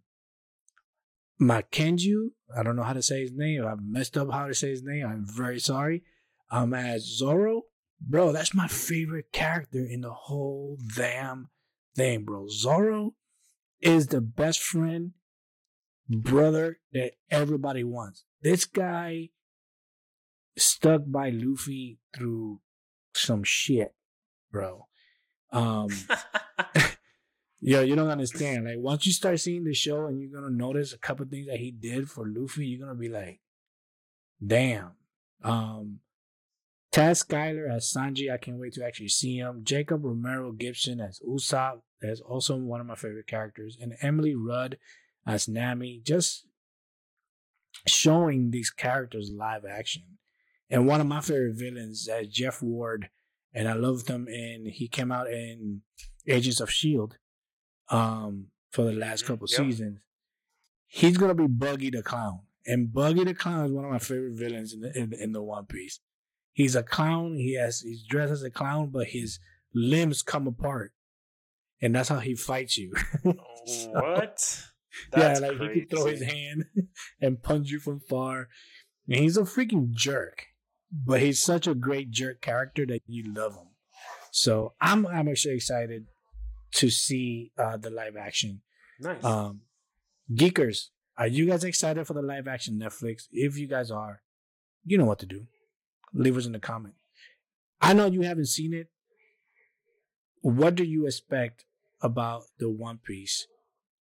[SPEAKER 2] Mackenyu, I don't know how to say his name. I messed up how to say his name. I'm very sorry. Um, as Zoro, bro, that's my favorite character in the whole damn thing, bro. Zoro is the best friend, brother that everybody wants. This guy stuck by Luffy through some shit, bro. Um, Yo, you don't understand. Like once you start seeing the show and you're gonna notice a couple things that he did for Luffy, you're gonna be like, damn. Um Taz Skylar as Sanji, I can't wait to actually see him. Jacob Romero Gibson as Usopp, that's also one of my favorite characters. And Emily Rudd as Nami, just showing these characters live action. And one of my favorite villains as Jeff Ward, and I loved him and he came out in Agents of Shield um for the last
[SPEAKER 1] Mhm,
[SPEAKER 2] couple
[SPEAKER 1] yep.
[SPEAKER 2] seasons. He's gonna be Buggy the Clown, and Buggy the Clown is one of my favorite villains in the in, in the One Piece. He's a clown. He has he's dressed as a clown, but his limbs come apart, and that's how he fights you. So-
[SPEAKER 1] what?
[SPEAKER 2] yeah, like he could throw his hand and punch you from far. And he's a freaking jerk, but he's such a great jerk character that you love him. So I'm I'm actually excited to see uh, the live action.
[SPEAKER 1] Nice.
[SPEAKER 2] Um, Geekers, are you guys excited for the live action Netflix? If you guys are, you know what to do. Leave us in the comment. I know you haven't seen it. What do you expect about the One Piece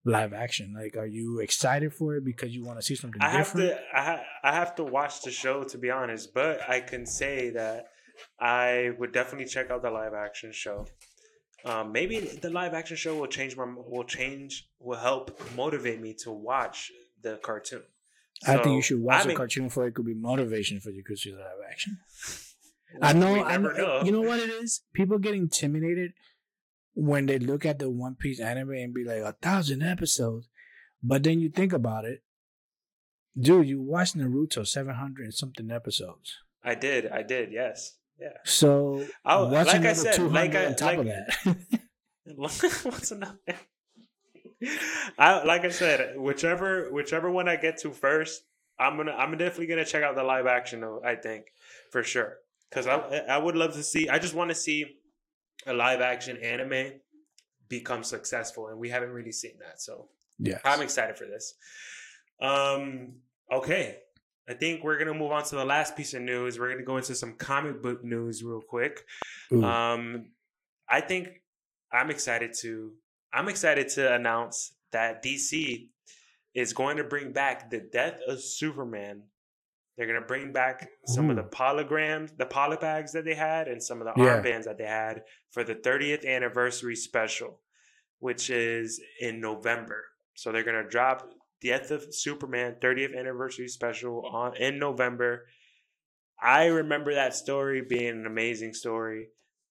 [SPEAKER 2] live action? Like, are you excited for it because you want to see something
[SPEAKER 1] I have
[SPEAKER 2] different?
[SPEAKER 1] to I, ha- I have to watch the show to be honest, but I can say that I would definitely check out the live action show. Um, maybe the live action show will change my will change will help motivate me to watch the cartoon.
[SPEAKER 2] I think you should watch
[SPEAKER 1] I'm
[SPEAKER 2] the cartoon for it could be motivation for you to see the live action. I know, I know. You know what it is? People get intimidated when they look at the One Piece anime and be like, a thousand episodes. But then you think about it, dude, you watched Naruto 700 and something episodes.
[SPEAKER 1] I did. I did. Yes. Yeah.
[SPEAKER 2] So,
[SPEAKER 1] Oh,
[SPEAKER 2] what's
[SPEAKER 1] like I
[SPEAKER 2] another
[SPEAKER 1] said,
[SPEAKER 2] 200
[SPEAKER 1] like I-
[SPEAKER 2] on top of
[SPEAKER 1] like-
[SPEAKER 2] that?
[SPEAKER 1] What's another? I like I said, whichever whichever one I get to first, I'm gonna I'm definitely gonna check out the live action. though, I think for sure because I I would love to see. I just want to see a live action anime become successful, and we haven't really seen that. So
[SPEAKER 2] yeah.
[SPEAKER 1] I'm excited for this. Um. Okay. I think we're gonna move on to the last piece of news. We're gonna go into some comic book news real quick.
[SPEAKER 2] Ooh.
[SPEAKER 1] Um, I think I'm excited to. I'm excited to announce that DC is going to bring back the death of Superman. They're to bring back some of the polygams, the polybags that they had, and some of the
[SPEAKER 2] Yeah.
[SPEAKER 1] armbands that they had for the 30th anniversary special. which is in November. So they're gonna drop Death of Superman 30th anniversary special on in November. I remember that story being an amazing story.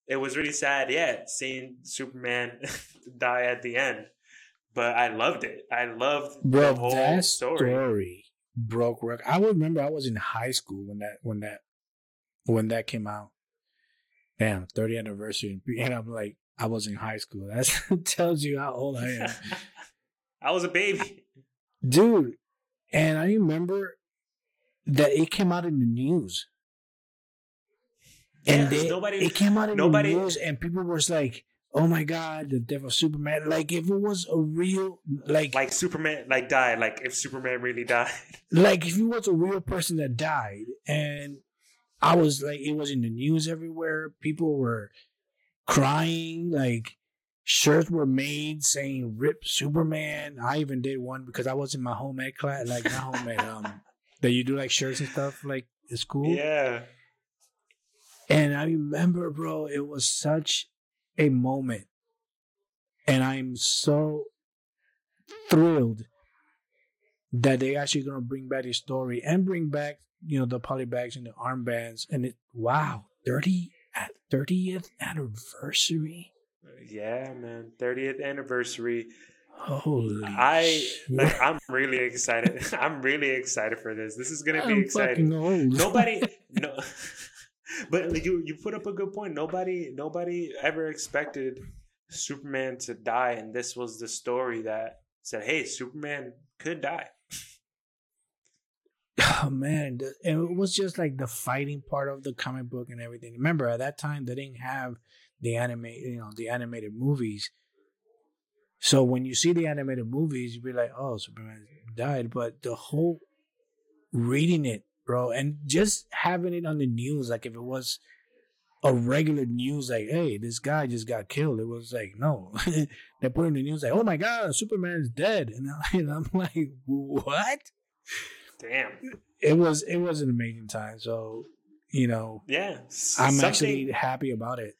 [SPEAKER 1] It was really sad, yeah, seeing Superman die at the end. But I loved it. I loved
[SPEAKER 2] Bro,
[SPEAKER 1] the whole
[SPEAKER 2] that
[SPEAKER 1] story.
[SPEAKER 2] story. broke record. I remember I was in high school when that when that when that came out. Damn, 30th anniversary, and I'm like, I was in high school. That tells you how old I am,
[SPEAKER 1] I was a baby.
[SPEAKER 2] Dude. And I remember that it came out in the news.
[SPEAKER 1] Yeah,
[SPEAKER 2] and they,
[SPEAKER 1] nobody
[SPEAKER 2] it came out in
[SPEAKER 1] nobody-
[SPEAKER 2] the news, and people was like, "Oh my god, the death of Superman!" Like if it was a real, like, like,
[SPEAKER 1] like Superman like died. Like if Superman really died.
[SPEAKER 2] Like if he was a real person that died, and I was like, it was in the news everywhere. People were crying, like shirts were made saying "Rip Superman." I even did one because I was in my home ec class, like not home ec, um, that you do like shirts and stuff like at school.
[SPEAKER 1] Yeah.
[SPEAKER 2] And I remember, bro, it was such a moment. And I'm so thrilled that they actually gonna bring back the story and bring back, you know, the polybags and the armbands. And it wow, 30 at 30th anniversary.
[SPEAKER 1] Yeah, man. 30th anniversary.
[SPEAKER 2] Holy
[SPEAKER 1] I like, I'm really excited. I'm really excited for this. This is gonna be
[SPEAKER 2] I'm
[SPEAKER 1] exciting. Nobody no but you you put up a good point. Nobody nobody ever expected Superman to die, and this was the story that said, Hey, Superman could die.
[SPEAKER 2] Oh man, and it was just like the fighting part of the comic book and everything. Remember, at that time they didn't have the anime, you know, the animated movies. So when you see the animated movies, you'd be like, "Oh, Superman died," but the whole reading it, bro, and just having it on the news, like if it was a regular news, like, "Hey, this guy just got killed," it was like, no, they put in the news like, "Oh my God, Superman's dead," and, I'm like, "What?"
[SPEAKER 1] Damn.
[SPEAKER 2] it was it was an amazing time. So you know,
[SPEAKER 1] Yeah.
[SPEAKER 2] I'm
[SPEAKER 1] something-
[SPEAKER 2] actually happy about it.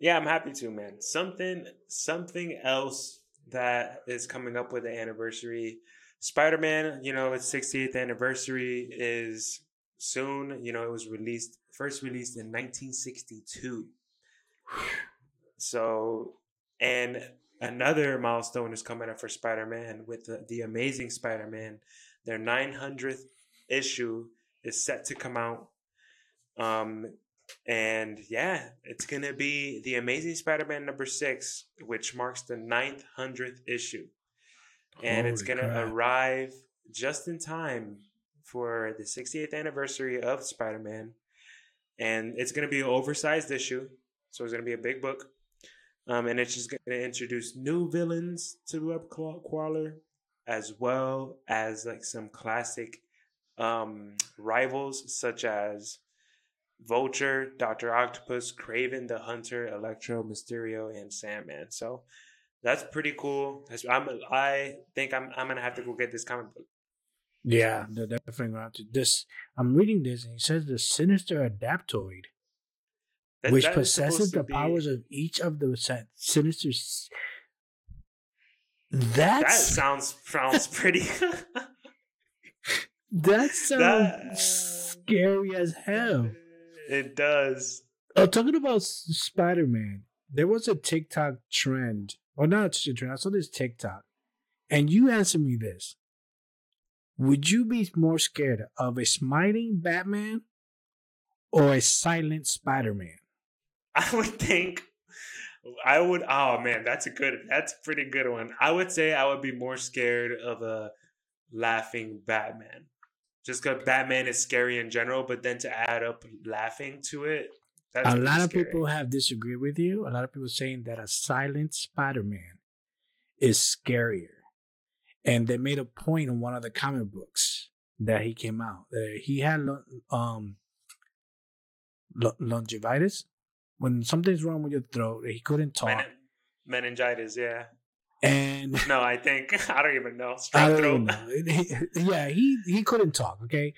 [SPEAKER 1] Yeah, I'm happy to, man. Something something else that is coming up with the anniversary. Spider-Man, you know, its 68th anniversary is soon. You know, it was released first released in 1962. So, and another milestone is coming up for Spider-Man with the, the Amazing Spider-Man. Their 900th issue is set to come out. Um, and yeah, it's gonna be the Amazing Spider-Man number six, which marks the 900th issue, and it's gonna arrive just in time for the 68th anniversary of Spider-Man, and it's gonna be an oversized issue, so it's gonna be a big book, um, and it's just gonna introduce new villains to Web Crawler, as well as like some classic um, rivals such as Vulture, Doctor Octopus, Kraven the Hunter, Electro, Mysterio, and Sandman. So that's pretty cool. That's, I'm, I think I'm I'm gonna have to go get this comic book.
[SPEAKER 2] Yeah, they're definitely going to. This I'm reading this, and it says the sinister adaptoid,
[SPEAKER 1] That-
[SPEAKER 2] which
[SPEAKER 1] that
[SPEAKER 2] possesses the
[SPEAKER 1] be-
[SPEAKER 2] powers of each of the sin- sinister.
[SPEAKER 1] That sounds sounds pretty.
[SPEAKER 2] that sounds
[SPEAKER 1] That-
[SPEAKER 2] scary as hell.
[SPEAKER 1] It does.
[SPEAKER 2] Oh, talking about Spider Man, there was a TikTok trend, or not a trend. I saw this TikTok, and you answer me this: Would you be more scared of a smiling Batman or a silent Spider Man?
[SPEAKER 1] I would think I would oh man, that's a good that's a pretty good one. I would say I would be more scared of a laughing Batman. Just because Batman is scary in general, but then to add up laughing to it, that's
[SPEAKER 2] A lot of
[SPEAKER 1] scary.
[SPEAKER 2] people have disagreed with you. A lot of people saying that a silent Spider Man is scarier, and they made a point in one of the comic books that he came out that he had um lo- longivitis when something's wrong with your throat. He couldn't talk,
[SPEAKER 1] Men- meningitis, yeah.
[SPEAKER 2] And
[SPEAKER 1] No, I think I don't even know. Throat.
[SPEAKER 2] know. yeah, he he couldn't talk. Okay,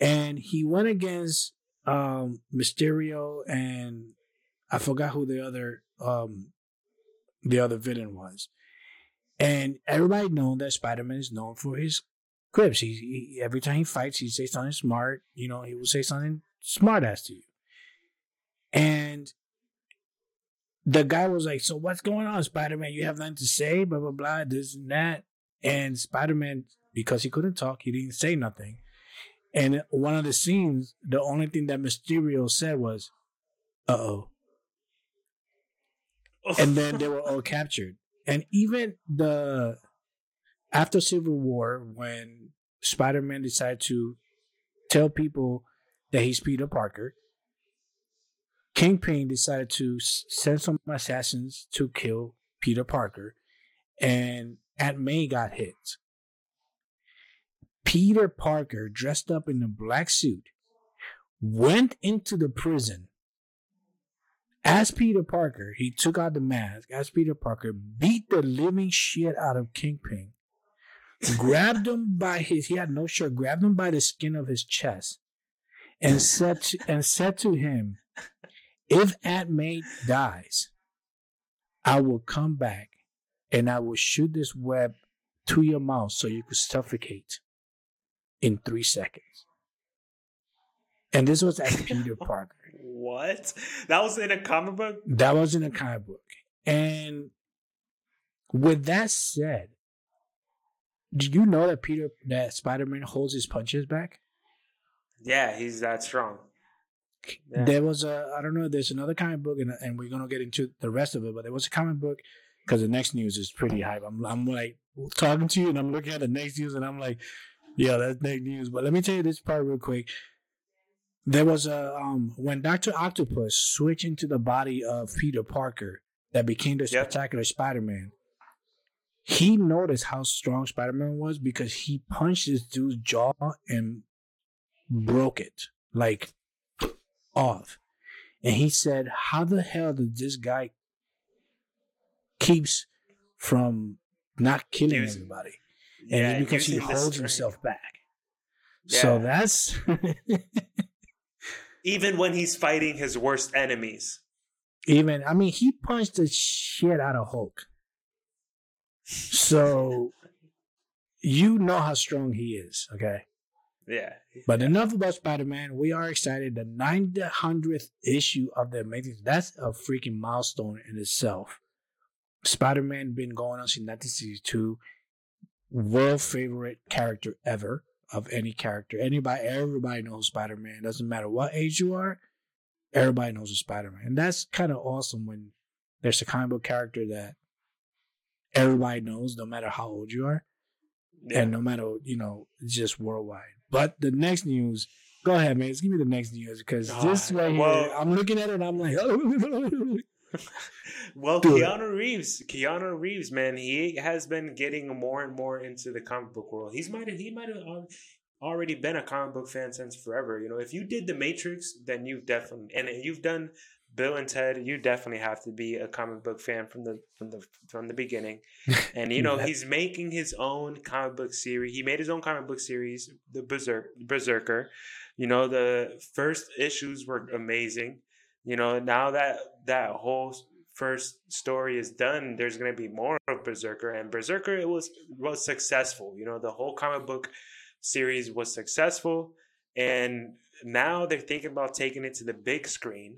[SPEAKER 2] and he went against um Mysterio and I forgot who the other um the other villain was. And everybody known that Spider Man is known for his quips. He, he every time he fights, he says something smart. You know, he will say something smart ass to you. And the guy was like, "So what's going on, Spider Man? You have nothing to say, blah blah blah, this and that." And Spider Man, because he couldn't talk, he didn't say nothing. And one of the scenes, the only thing that Mysterio said was, "Uh oh." and then they were all captured. And even the after Civil War, when Spider Man decided to tell people that he's Peter Parker, Kingpin decided to send some assassins to kill Peter Parker, and Aunt May got hit. Peter Parker, dressed up in a black suit, went into the prison as Peter Parker, he took out the mask. As Peter Parker, beat the living shit out of Kingpin, grabbed him by his he had no shirt, grabbed him by the skin of his chest, and said to, and said to him, "If Aunt May dies, I will come back and I will shoot this web to your mouth so you could suffocate in three seconds." And this was at Peter Parker.
[SPEAKER 1] What? That was in a comic book?
[SPEAKER 2] That was in a comic book. And with that said, do you know that Peter that Spider Man holds his punches back?
[SPEAKER 1] Yeah, he's that strong.
[SPEAKER 2] Yeah. There was a I don't know. There's another comic book, and and we're gonna get into the rest of it. But there was a comic book because the next news is pretty hype. I'm I'm like talking to you, and I'm looking at the next news, and I'm like, yeah, that's next news. But let me tell you this part real quick. There was a um when Doctor Octopus switched into the body of Peter Parker that became the yep. spectacular Spider-Man. He noticed how strong Spider-Man was because he punched this dude's jaw and broke it like off. And he said, How the hell did this guy keeps from not killing was, everybody? And yeah, because he holds himself back. Yeah. So that's
[SPEAKER 1] even when he's fighting his worst enemies.
[SPEAKER 2] Even I mean, he punched the shit out of Hulk. So you know how strong he is, okay?
[SPEAKER 1] Yeah.
[SPEAKER 2] But enough about Spider Man. We are excited. The 900th issue of the Amazing. That's a freaking milestone in itself. Spider Man been going on since 1962. World favorite character ever of any character. Anybody, everybody knows Spider Man. Doesn't matter what age you are, everybody knows Spider Man, and that's kind of awesome when there's a comic book character that everybody knows, no matter how old you are, yeah. and no matter you know, just worldwide. But the next news. Go ahead, man. Just give me the next news because this right well, here, I'm looking at it. I'm like,
[SPEAKER 1] well, Keanu. Reeves, Keanu Reeves, man, he has been getting more and more into the comic book world. He's might he might have already been a comic book fan since forever. You know, if you did The Matrix, then you've definitely and you've done Bill and Ted. You definitely have to be a comic book fan from the from the from the beginning. And you know, he's making his own comic book series. He made his own comic book series, the Berserk, Berserker. You know, the first issues were amazing you know now that that whole first story is done there's going to be more of berserker and berserker it was was successful you know the whole comic book series was successful and now they're thinking about taking it to the big screen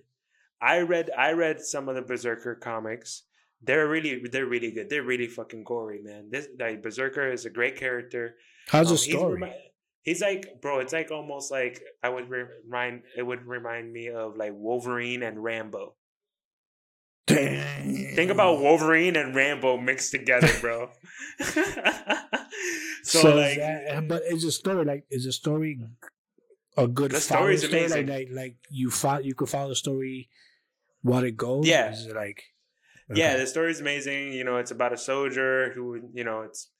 [SPEAKER 1] i read i read some of the berserker comics they're really they're really good they're really fucking gory man this like berserker is a great character
[SPEAKER 2] how's um, the story
[SPEAKER 1] He's like, bro, it's like almost like I would remind it would remind me of like Wolverine and Rambo.
[SPEAKER 2] Dang.
[SPEAKER 1] Think about Wolverine and Rambo mixed together, bro. so,
[SPEAKER 2] so like, that, but is a story like is a story a good
[SPEAKER 1] the story is amazing.
[SPEAKER 2] Like, like, like you follow, you could follow the story what it goes.
[SPEAKER 1] Yeah,
[SPEAKER 2] is it like
[SPEAKER 1] okay. yeah, the story is amazing. You know, it's about a soldier who you know it's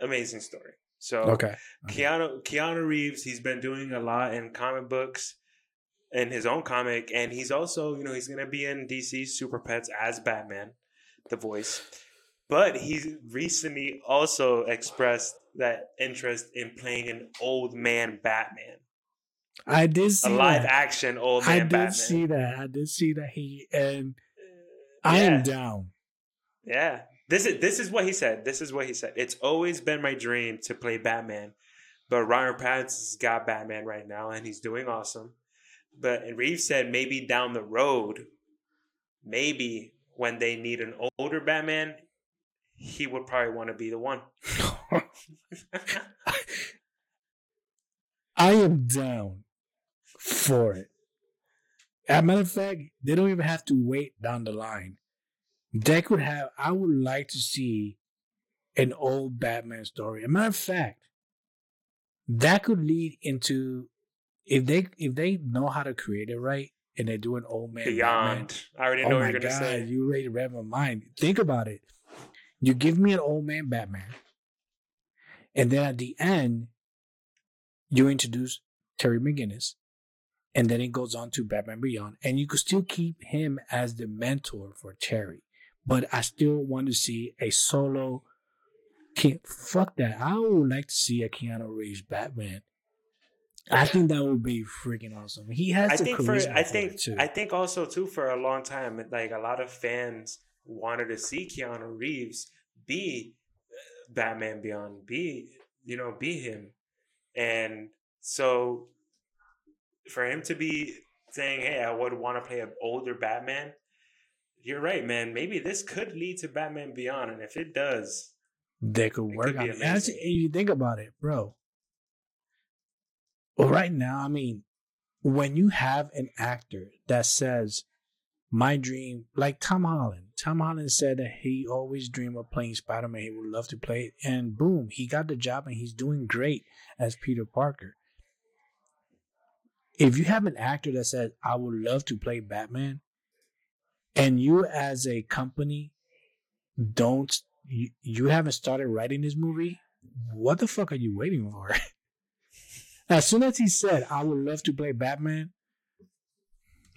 [SPEAKER 1] amazing story. So
[SPEAKER 2] okay.
[SPEAKER 1] okay. Keanu Keanu Reeves, he's been doing a lot in comic books in his own comic, and he's also, you know, he's gonna be in DC Super Pets as Batman, the voice. But he recently also expressed that interest in playing an old man Batman.
[SPEAKER 2] I did see
[SPEAKER 1] a live
[SPEAKER 2] that.
[SPEAKER 1] action old man I did
[SPEAKER 2] Batman. see that. I did see that he and uh, I am down.
[SPEAKER 1] Yeah. This is this is what he said. This is what he said. It's always been my dream to play Batman, but Ryan Pattinson's got Batman right now, and he's doing awesome. But and Reeves said maybe down the road, maybe when they need an older Batman, he would probably want to be the one.
[SPEAKER 2] I am down for it. As a matter of fact, they don't even have to wait down the line. They could have. I would like to see an old Batman story. As a matter of fact, that could lead into if they if they know how to create it right and they do an old man
[SPEAKER 1] Beyond.
[SPEAKER 2] Batman,
[SPEAKER 1] I already
[SPEAKER 2] oh
[SPEAKER 1] know what
[SPEAKER 2] my
[SPEAKER 1] you're gonna say.
[SPEAKER 2] you ready to rev my mind? Think about it. You give me an old man Batman, and then at the end, you introduce Terry McGinnis, and then it goes on to Batman Beyond, and you could still keep him as the mentor for Terry. But I still want to see a solo. Ke- Fuck that! I would like to see a Keanu Reeves Batman. I think that would be freaking awesome. He has
[SPEAKER 1] I
[SPEAKER 2] the
[SPEAKER 1] think for I think
[SPEAKER 2] too.
[SPEAKER 1] I think also too for a long time, like a lot of fans wanted to see Keanu Reeves be uh, Batman Beyond, be you know, be him, and so for him to be saying, "Hey, I would want to play an older Batman," you're right, man. Maybe this could lead to Batman Beyond, and if it does,
[SPEAKER 2] They could work
[SPEAKER 1] could
[SPEAKER 2] on
[SPEAKER 1] be
[SPEAKER 2] it. And
[SPEAKER 1] amazing.
[SPEAKER 2] if you think about it, bro. Well, right now, I mean, when you have an actor that says, "My dream," like Tom Holland. Tom Holland said that he always dreamed of playing Spider Man. He would love to play it, and boom, he got the job, and he's doing great as Peter Parker. If you have an actor that says, "I would love to play Batman," and you as a company don't you, you haven't started writing this movie, what the fuck are you waiting for? as soon as he said, I would love to play Batman,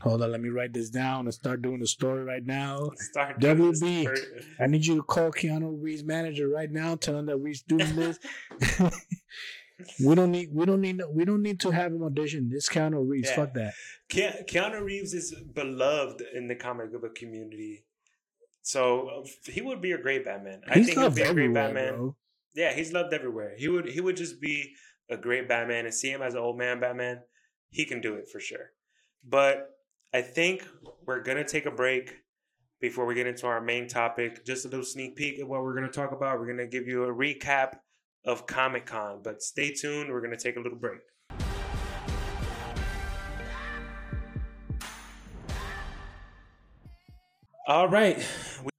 [SPEAKER 2] hold on, let me write this down and start doing the story right now.
[SPEAKER 1] start doing
[SPEAKER 2] WB. I need you to call Keanu Reeves' manager right now, tell him that we're doing this. we don't need we don't need we don't need to have him audition. This Keanu Reeves,
[SPEAKER 1] Yeah.
[SPEAKER 2] fuck that.
[SPEAKER 1] Ke- Keanu Reeves is beloved in the comic book community, so he would be a great Batman. I
[SPEAKER 2] He's
[SPEAKER 1] think he'd
[SPEAKER 2] loved
[SPEAKER 1] be a great
[SPEAKER 2] everywhere,
[SPEAKER 1] Batman.
[SPEAKER 2] bro.
[SPEAKER 1] Yeah, he's loved everywhere. He would he would just be a great Batman and see him as an old man Batman. He can do it for sure. But I think we're gonna take a break before we get into our main topic. Just a little sneak peek of what we're gonna talk about. We're gonna give you a recap of Comic Con, but stay tuned. We're gonna take a little break. All right,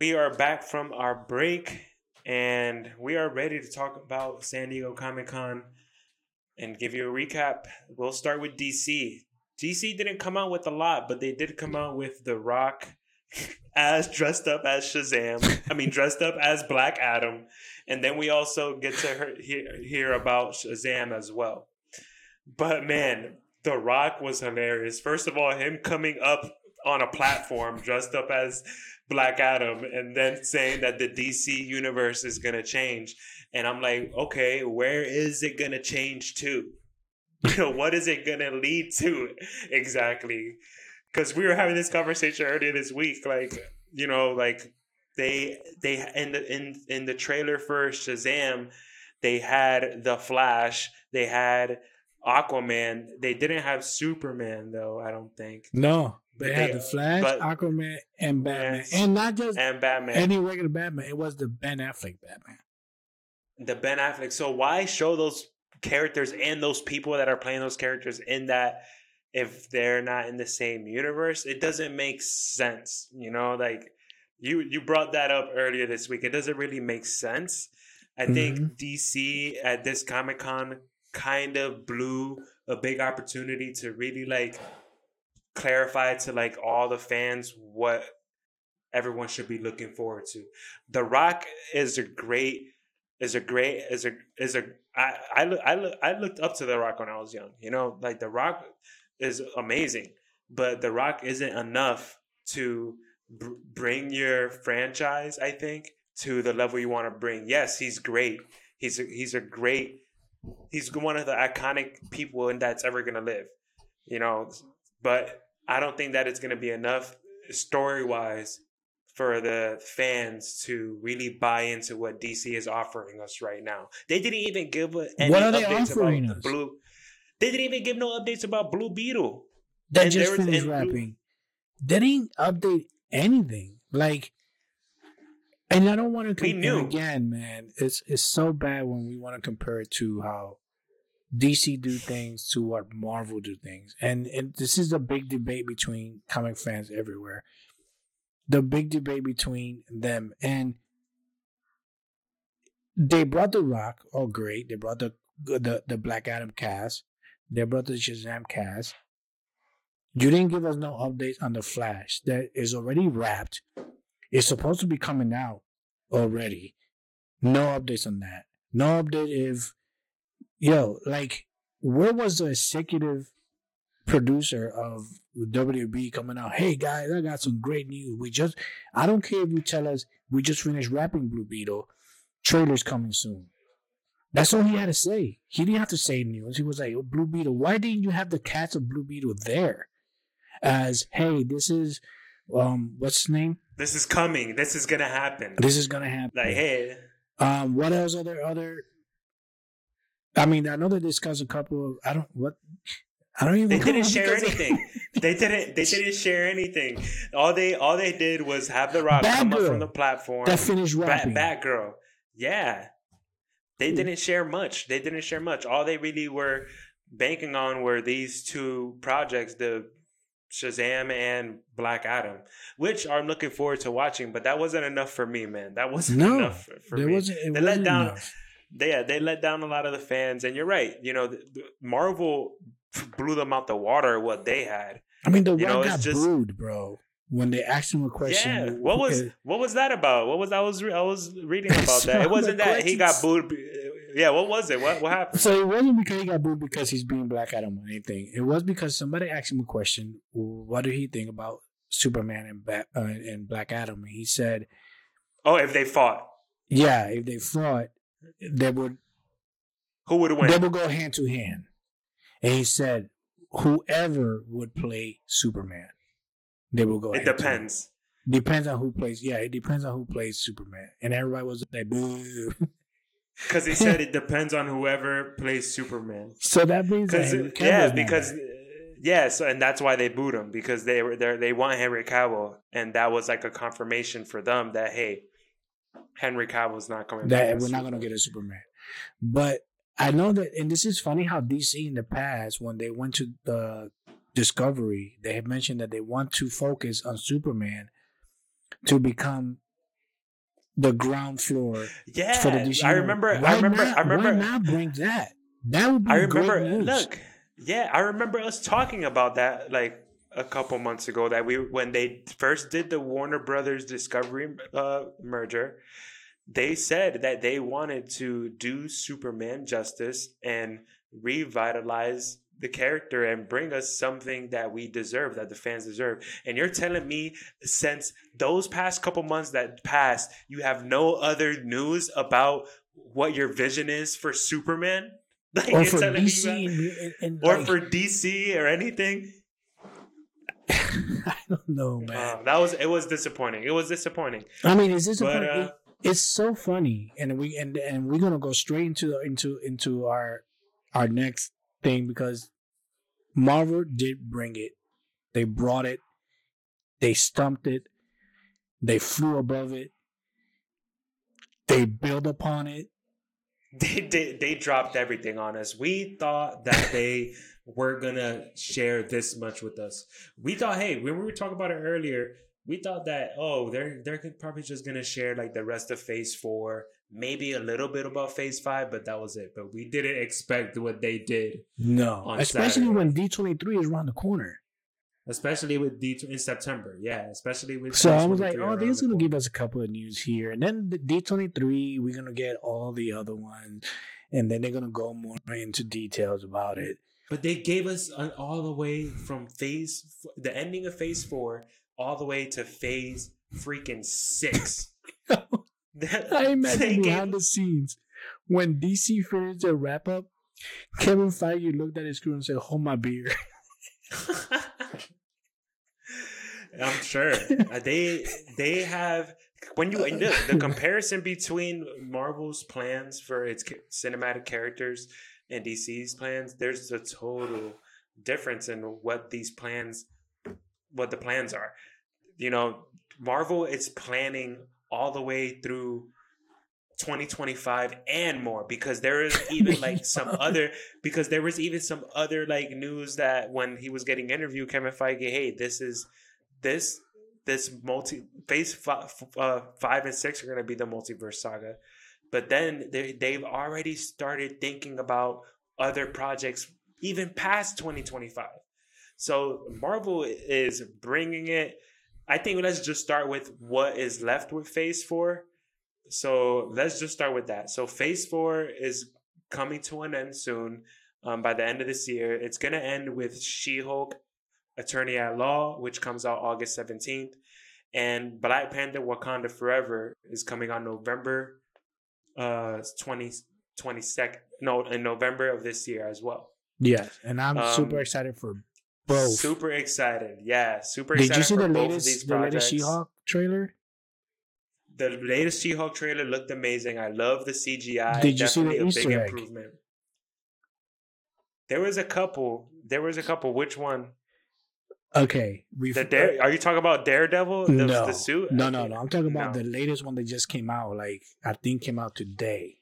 [SPEAKER 1] we are back from our break and we are ready to talk about San Diego Comic Con and give you a recap. We'll start with DC. DC didn't come out with a lot, but they did come out with The Rock as dressed up as Shazam. I mean, dressed up as Black Adam. And then we also get to hear, hear, about Shazam as well. But man, The Rock was hilarious. First of all, him coming up on a platform dressed up as Black Adam and then saying that the DC universe is going to change. And I'm like, okay, where is it going to change to? what is it going to lead to exactly? Because we were having this conversation earlier this week. Like, you know, like they, they, in the, in, in the trailer for Shazam, they had The Flash, they had Aquaman. They didn't have Superman, though, I don't think.
[SPEAKER 2] No,
[SPEAKER 1] But
[SPEAKER 2] they had the Flash,
[SPEAKER 1] but-
[SPEAKER 2] Aquaman, and Batman,
[SPEAKER 1] Yes.
[SPEAKER 2] and not just
[SPEAKER 1] And Batman.
[SPEAKER 2] any regular Batman. It was the Ben Affleck Batman.
[SPEAKER 1] the Ben Affleck. So why show those characters and those people that are playing those characters in that if they're not in the same universe? It doesn't make sense. You know, like you you brought that up earlier this week. It doesn't really make sense. I think mm-hmm. DC at this Comic Con kind of blew a big opportunity to really like clarify to like all the fans what everyone should be looking forward to. The Rock is a great is a great is a is a I I look, I look, I looked up to The Rock when I was young. You know, like The Rock is amazing, but The Rock isn't enough to br- bring your franchise. I think to the level you want to bring. Yes, he's great. He's a, he's a great. He's one of the iconic people and that's ever gonna live. You know, but I don't think that it's gonna be enough story wise for the fans to really buy into what DC is offering us right now. They didn't even give any
[SPEAKER 2] What are they
[SPEAKER 1] updates
[SPEAKER 2] offering
[SPEAKER 1] about
[SPEAKER 2] us?
[SPEAKER 1] the Blue. They didn't even give no updates about Blue Beetle.
[SPEAKER 2] That
[SPEAKER 1] And
[SPEAKER 2] just finished
[SPEAKER 1] and-
[SPEAKER 2] wrapping. They didn't update anything. Like, and I don't want to compare again, man. It's it's so bad when we want to compare it to how DC do things to what Marvel do things, and and this is a big debate between comic fans everywhere. The big debate between them and they brought the Rock. Oh, great! They brought the the the Black Adam cast. They brought the Shazam cast. You didn't give us no updates on the Flash that is already wrapped. It's supposed to be coming out already. No updates on that. No update if yo, like where was the executive producer of WB coming out? Hey guys, I got some great news. We just I don't care if you tell us we just finished wrapping Blue Beetle. Trailer's coming soon. That's all he had to say. He didn't have to say news. He was like, Blue Beetle, why didn't you have the cats of Blue Beetle there? As, hey, this is, um, what's his name?
[SPEAKER 1] This is coming. This is gonna happen.
[SPEAKER 2] This is gonna happen.
[SPEAKER 1] Like, hey,
[SPEAKER 2] Um, what else? Other other. I mean, I know they discussed a couple of. I don't what. I don't even.
[SPEAKER 1] they didn't share anything. they didn't. They didn't share anything. All they all they did was have the Rock come up from the platform.
[SPEAKER 2] that finished
[SPEAKER 1] Bat,
[SPEAKER 2] wrapping.
[SPEAKER 1] Batgirl. Yeah. They
[SPEAKER 2] Hmm.
[SPEAKER 1] didn't share much. They didn't share much. All they really were banking on were these two projects, the Shazam and Black Adam, which I'm looking forward to watching. But that wasn't enough for me, man. That wasn't
[SPEAKER 2] No,
[SPEAKER 1] enough for, for me.
[SPEAKER 2] wasn't.
[SPEAKER 1] They let
[SPEAKER 2] wasn't
[SPEAKER 1] down-
[SPEAKER 2] enough.
[SPEAKER 1] they, they let down a lot of the fans, and you're right. You know, Marvel blew them out the water what they had.
[SPEAKER 2] I mean, the
[SPEAKER 1] you know,
[SPEAKER 2] got
[SPEAKER 1] just-
[SPEAKER 2] booed, bro. When they asked him a question,
[SPEAKER 1] Yeah, what was what was that about? What was I was re- I was reading about
[SPEAKER 2] So
[SPEAKER 1] that? It wasn't that he got booed. Yeah, what was it? What what happened?
[SPEAKER 2] So it wasn't because he got booed because he's being Black Adam or anything. It was because somebody asked him a question. What did he think about Superman and Bat, uh, and Black Adam? And he said,
[SPEAKER 1] Oh, if they fought,
[SPEAKER 2] "Yeah, if they fought, they would
[SPEAKER 1] who would win?
[SPEAKER 2] they would go hand to hand." And he said, "Whoever would play Superman, they will go."
[SPEAKER 1] It
[SPEAKER 2] to hand."
[SPEAKER 1] depends.
[SPEAKER 2] Depends on who plays. Yeah, it depends on who plays Superman. And everybody was like, "Boo."
[SPEAKER 1] Because he said it depends on whoever plays Superman.
[SPEAKER 2] so that means that Henry Cavill's
[SPEAKER 1] yeah, because
[SPEAKER 2] back.
[SPEAKER 1] yeah, so and that's why they booed him because they were there. They want Henry Cavill, and that was like a confirmation for them that hey, Henry Cavill's not coming back.
[SPEAKER 2] that
[SPEAKER 1] as
[SPEAKER 2] we're not gonna get a Superman. But I know that, and this is funny how DC in the past, when they went to the Discovery, they had mentioned that they want to focus on Superman to become the ground floor
[SPEAKER 1] Yeah,
[SPEAKER 2] for the DC.
[SPEAKER 1] I remember.
[SPEAKER 2] Why
[SPEAKER 1] I remember.
[SPEAKER 2] Not,
[SPEAKER 1] I remember.
[SPEAKER 2] Why not bring that? That would be
[SPEAKER 1] I remember.
[SPEAKER 2] Great news.
[SPEAKER 1] Look, yeah, I remember us talking about that like a couple months ago. That we when they first did the Warner Brothers Discovery uh, merger, they said that they wanted to do Superman justice and revitalize the character and bring us something that we deserve, that the fans deserve. And you're telling me since those past couple months that passed, you have no other news about what your vision is for Superman? Like
[SPEAKER 2] or for DC,
[SPEAKER 1] that-
[SPEAKER 2] and, and,
[SPEAKER 1] or
[SPEAKER 2] like-
[SPEAKER 1] for DC or anything.
[SPEAKER 2] I don't know, man.
[SPEAKER 1] That was it was disappointing. It was disappointing.
[SPEAKER 2] I mean, is this
[SPEAKER 1] But uh,
[SPEAKER 2] it's so funny. And we and and we're gonna go straight into into into our our next thing because marvel did bring it. They brought it. They stumped it. They flew above it. They build upon it.
[SPEAKER 1] They they, they dropped everything on us. We thought that they were gonna share this much with us. We thought, hey, when we were talking about it earlier, we thought that oh, they're they're probably just gonna share like the rest of Phase Four, maybe a little bit about Phase Five, but that was it. But we didn't expect what they did,
[SPEAKER 2] no especially
[SPEAKER 1] Saturday.
[SPEAKER 2] when d23 is around the corner
[SPEAKER 1] especially with D in September. Yeah, especially with.
[SPEAKER 2] so i was like
[SPEAKER 1] D23
[SPEAKER 2] oh they're gonna
[SPEAKER 1] corner.
[SPEAKER 2] give us a couple of news here and then the d23 we're gonna get all the other ones and then they're gonna go more into details about it
[SPEAKER 1] But they gave us an, all the way from phase, f- the ending of phase four, all the way to phase freaking six.
[SPEAKER 2] I imagine behind the scenes when DC finished their wrap up, Kevin Feige looked at his crew and said, "Hold my beer."
[SPEAKER 1] I'm sure Uh, they they have when you and the, the comparison between Marvel's plans for its cinematic characters and DC's plans. There's a total difference in what these plans, what the plans are. You know, Marvel is planning all the way through 2025 and more because there is even like some other because there was even some other like news that when he was getting interviewed Kevin Feige hey this is this this multi phase five, uh, five and six are going to be the multiverse saga. But then they, they've already started thinking about other projects even past 2025 so Marvel is bringing it I think let's just start with what is left with phase 4 so let's just start with that. So phase four is coming to an end soon. Um, by the end of this year, it's gonna end with She-Hulk, Attorney at Law, which comes out August seventeenth, and Black Panther: Wakanda Forever is coming on November, uh, 20, 22nd. No, in November of this year as well.
[SPEAKER 2] Yes, and I'm
[SPEAKER 1] Um,
[SPEAKER 2] super excited for both.
[SPEAKER 1] Super excited, yeah, super
[SPEAKER 2] Did
[SPEAKER 1] excited Did
[SPEAKER 2] you see the
[SPEAKER 1] both of these
[SPEAKER 2] latest the latest. She-Hulk trailer?
[SPEAKER 1] The latest She-Hulk trailer looked amazing. I love the CGI.
[SPEAKER 2] Did you see the Easter
[SPEAKER 1] big
[SPEAKER 2] egg?
[SPEAKER 1] improvement. There was a couple. There was a couple. Which one?
[SPEAKER 2] Okay, we
[SPEAKER 1] The Dare, are you talking about Daredevil? The,
[SPEAKER 2] no,
[SPEAKER 1] the suit?
[SPEAKER 2] no, no, no. I'm talking about
[SPEAKER 1] No.
[SPEAKER 2] the latest one that just came out. Like I think came out today.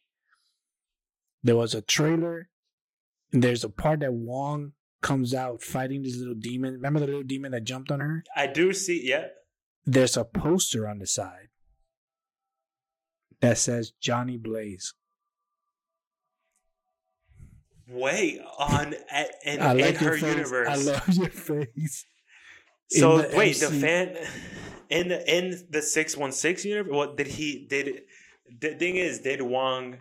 [SPEAKER 2] There was a trailer. And there's a part that Wong comes out fighting this little demon. Remember the little demon that jumped on her?
[SPEAKER 1] I do see. Yeah.
[SPEAKER 2] There's a poster on the side that says Johnny Blaze.
[SPEAKER 1] Wait on at, in,
[SPEAKER 2] I like
[SPEAKER 1] her
[SPEAKER 2] face.
[SPEAKER 1] universe.
[SPEAKER 2] I love your face.
[SPEAKER 1] so
[SPEAKER 2] the
[SPEAKER 1] wait, the fan in the in the six one six universe. What did he did? The thing is, did Wong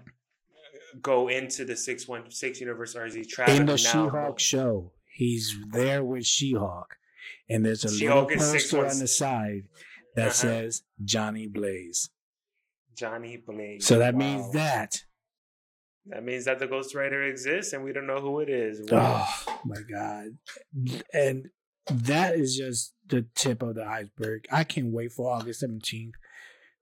[SPEAKER 1] go into the six one six universe, or is he traveling
[SPEAKER 2] in the? She-Hulk show, he's there with She-Hulk, and there's a
[SPEAKER 1] She-Hulk
[SPEAKER 2] little poster on the side that
[SPEAKER 1] Uh-huh.
[SPEAKER 2] says Johnny Blaze.
[SPEAKER 1] Johnny Blaze.
[SPEAKER 2] So that
[SPEAKER 1] Wow.
[SPEAKER 2] means that.
[SPEAKER 1] That means that the Ghost Rider exists, and we don't know who it is. Wow.
[SPEAKER 2] Oh my god! And that is just the tip of the iceberg. I can't wait for August seventeenth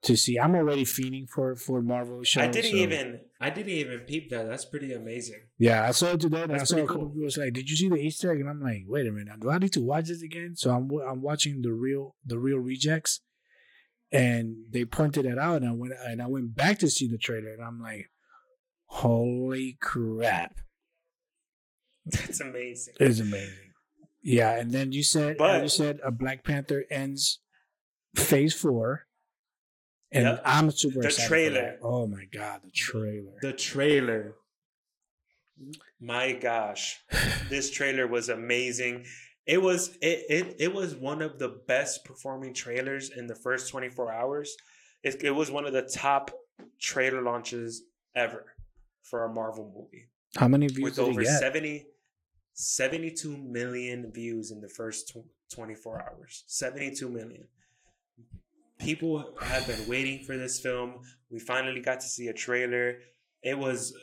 [SPEAKER 2] to see. I'm already feeding for for Marvel shows.
[SPEAKER 1] I didn't
[SPEAKER 2] so-
[SPEAKER 1] even. I didn't even peep that. That's pretty amazing.
[SPEAKER 2] Yeah, I saw it today, and I saw a couple
[SPEAKER 1] cool.
[SPEAKER 2] people was like, "Did you see the Easter egg?" And I'm like, "Wait a minute, do I need to watch this again?" So I'm I'm watching the real the Reel Rejects, and they pointed it out, and I went and I went back to see the trailer, and I'm like, "Holy crap,
[SPEAKER 1] That's amazing.
[SPEAKER 2] it's amazing!" Yeah, and then you said
[SPEAKER 1] But-
[SPEAKER 2] you said a Black Panther ends Phase Four, and
[SPEAKER 1] Yep.
[SPEAKER 2] I'm super
[SPEAKER 1] The
[SPEAKER 2] excited. for
[SPEAKER 1] trailer.
[SPEAKER 2] Oh my god, the trailer!
[SPEAKER 1] The trailer. My gosh, this trailer was amazing. It was it, it it was one of the best performing trailers in the first 24 hours. It, it was one of the top trailer launches ever for a Marvel movie.
[SPEAKER 2] How many views
[SPEAKER 1] with
[SPEAKER 2] did
[SPEAKER 1] over
[SPEAKER 2] he get?
[SPEAKER 1] 70, 72 million views in the first tw- 24 hours. 72 million. People have been waiting for this film. We finally got to see a trailer. It was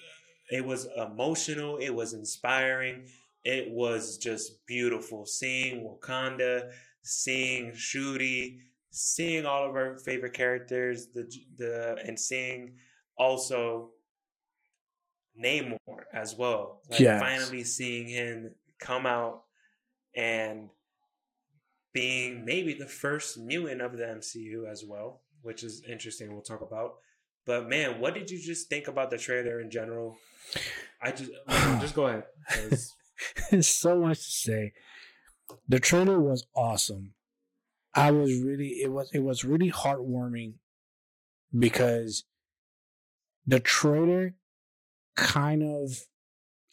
[SPEAKER 1] it was emotional, it was inspiring. It was just beautiful seeing Wakanda, seeing Shuri, seeing all of our favorite characters, the the and seeing also Namor as well. Like
[SPEAKER 2] Yes.
[SPEAKER 1] finally seeing him come out and being maybe the first mutant of the MCU as well, which is interesting. We'll talk about. But man, what did you just think about the trailer in general? I just just go ahead.
[SPEAKER 2] There's so much to say. The trailer was awesome. I was really it was it was really heartwarming because the trailer kind of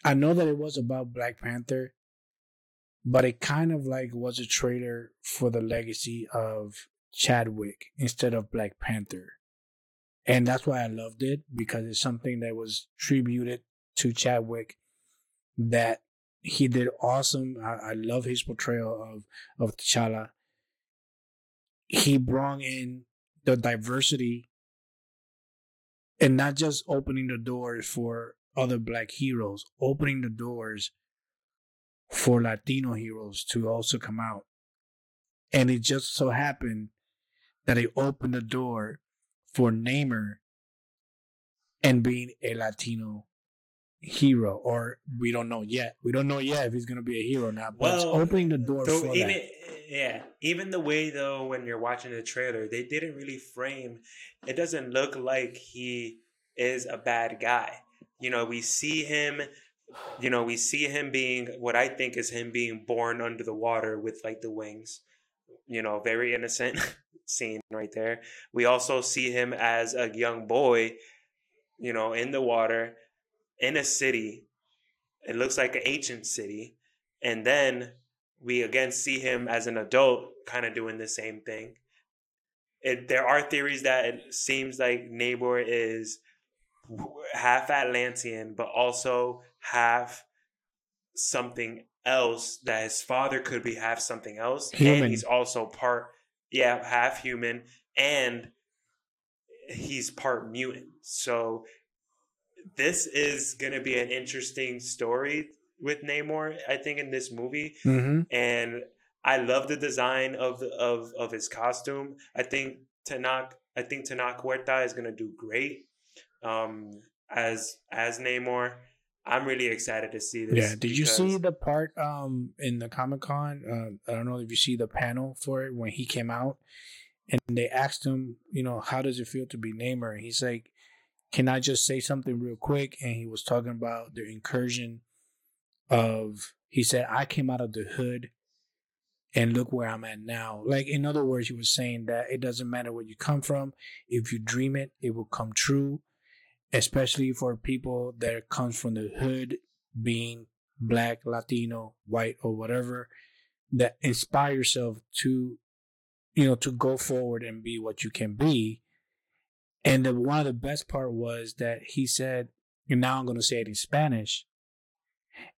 [SPEAKER 2] I know that it was about Black Panther, but it kind of like was a trailer for the legacy of Chadwick instead of Black Panther. And that's why I loved it because it's something that was tributed to Chadwick that he did awesome. I, I love his portrayal of of T'Challa. He brought in the diversity and not just opening the doors for other black heroes, opening the doors for Latino heroes to also come out and it just so happened that it opened the door for Namor and being a Latino hero, or we don't know yet. We don't know yet if he's gonna be a hero now. But it's
[SPEAKER 1] Well,
[SPEAKER 2] opening the door
[SPEAKER 1] So
[SPEAKER 2] for
[SPEAKER 1] even
[SPEAKER 2] that.
[SPEAKER 1] yeah, even the way though when you're watching the trailer, they didn't really frame. It doesn't look like he is a bad guy. You know, we see him. You know, we see him being what I think is him being born under the water with like the wings. You know, very innocent scene right there. We also see him as a young boy. You know, in the water, in a city. It looks like an ancient city, and then we again see him as an adult kind of doing the same thing. It, there are theories that it seems like Namor is half Atlantean, but also half something else that his father could be half something else.
[SPEAKER 2] Human.
[SPEAKER 1] And he's also part, yeah, half human, and he's part mutant. So this is going to be an interesting story with Namor, I think, in this movie
[SPEAKER 2] hmm
[SPEAKER 1] and I love the design of the, of of his costume. I think Tenoch I think Tenoch Huerta is gonna do great um, as as Namor. I'm really excited to see this.
[SPEAKER 2] Yeah. Did you see the part um in the Comic Con? Uh, I don't know if you see the panel for it when he came out, and they asked him, you know, how does it feel to be Namor? And he's like, "Can I just say something real quick?" And he was talking about the incursion of. He said, "I came out of the hood." And look where I'm at now. Like, in other words, he was saying that it doesn't matter where you come from. If you dream it, it will come true. Especially for people that comes from the hood, being black, Latino, white, or whatever, that inspire yourself to, you know, to go forward and be what you can be. And the, one of the best part was that he said, and now I'm going to say it in Spanish.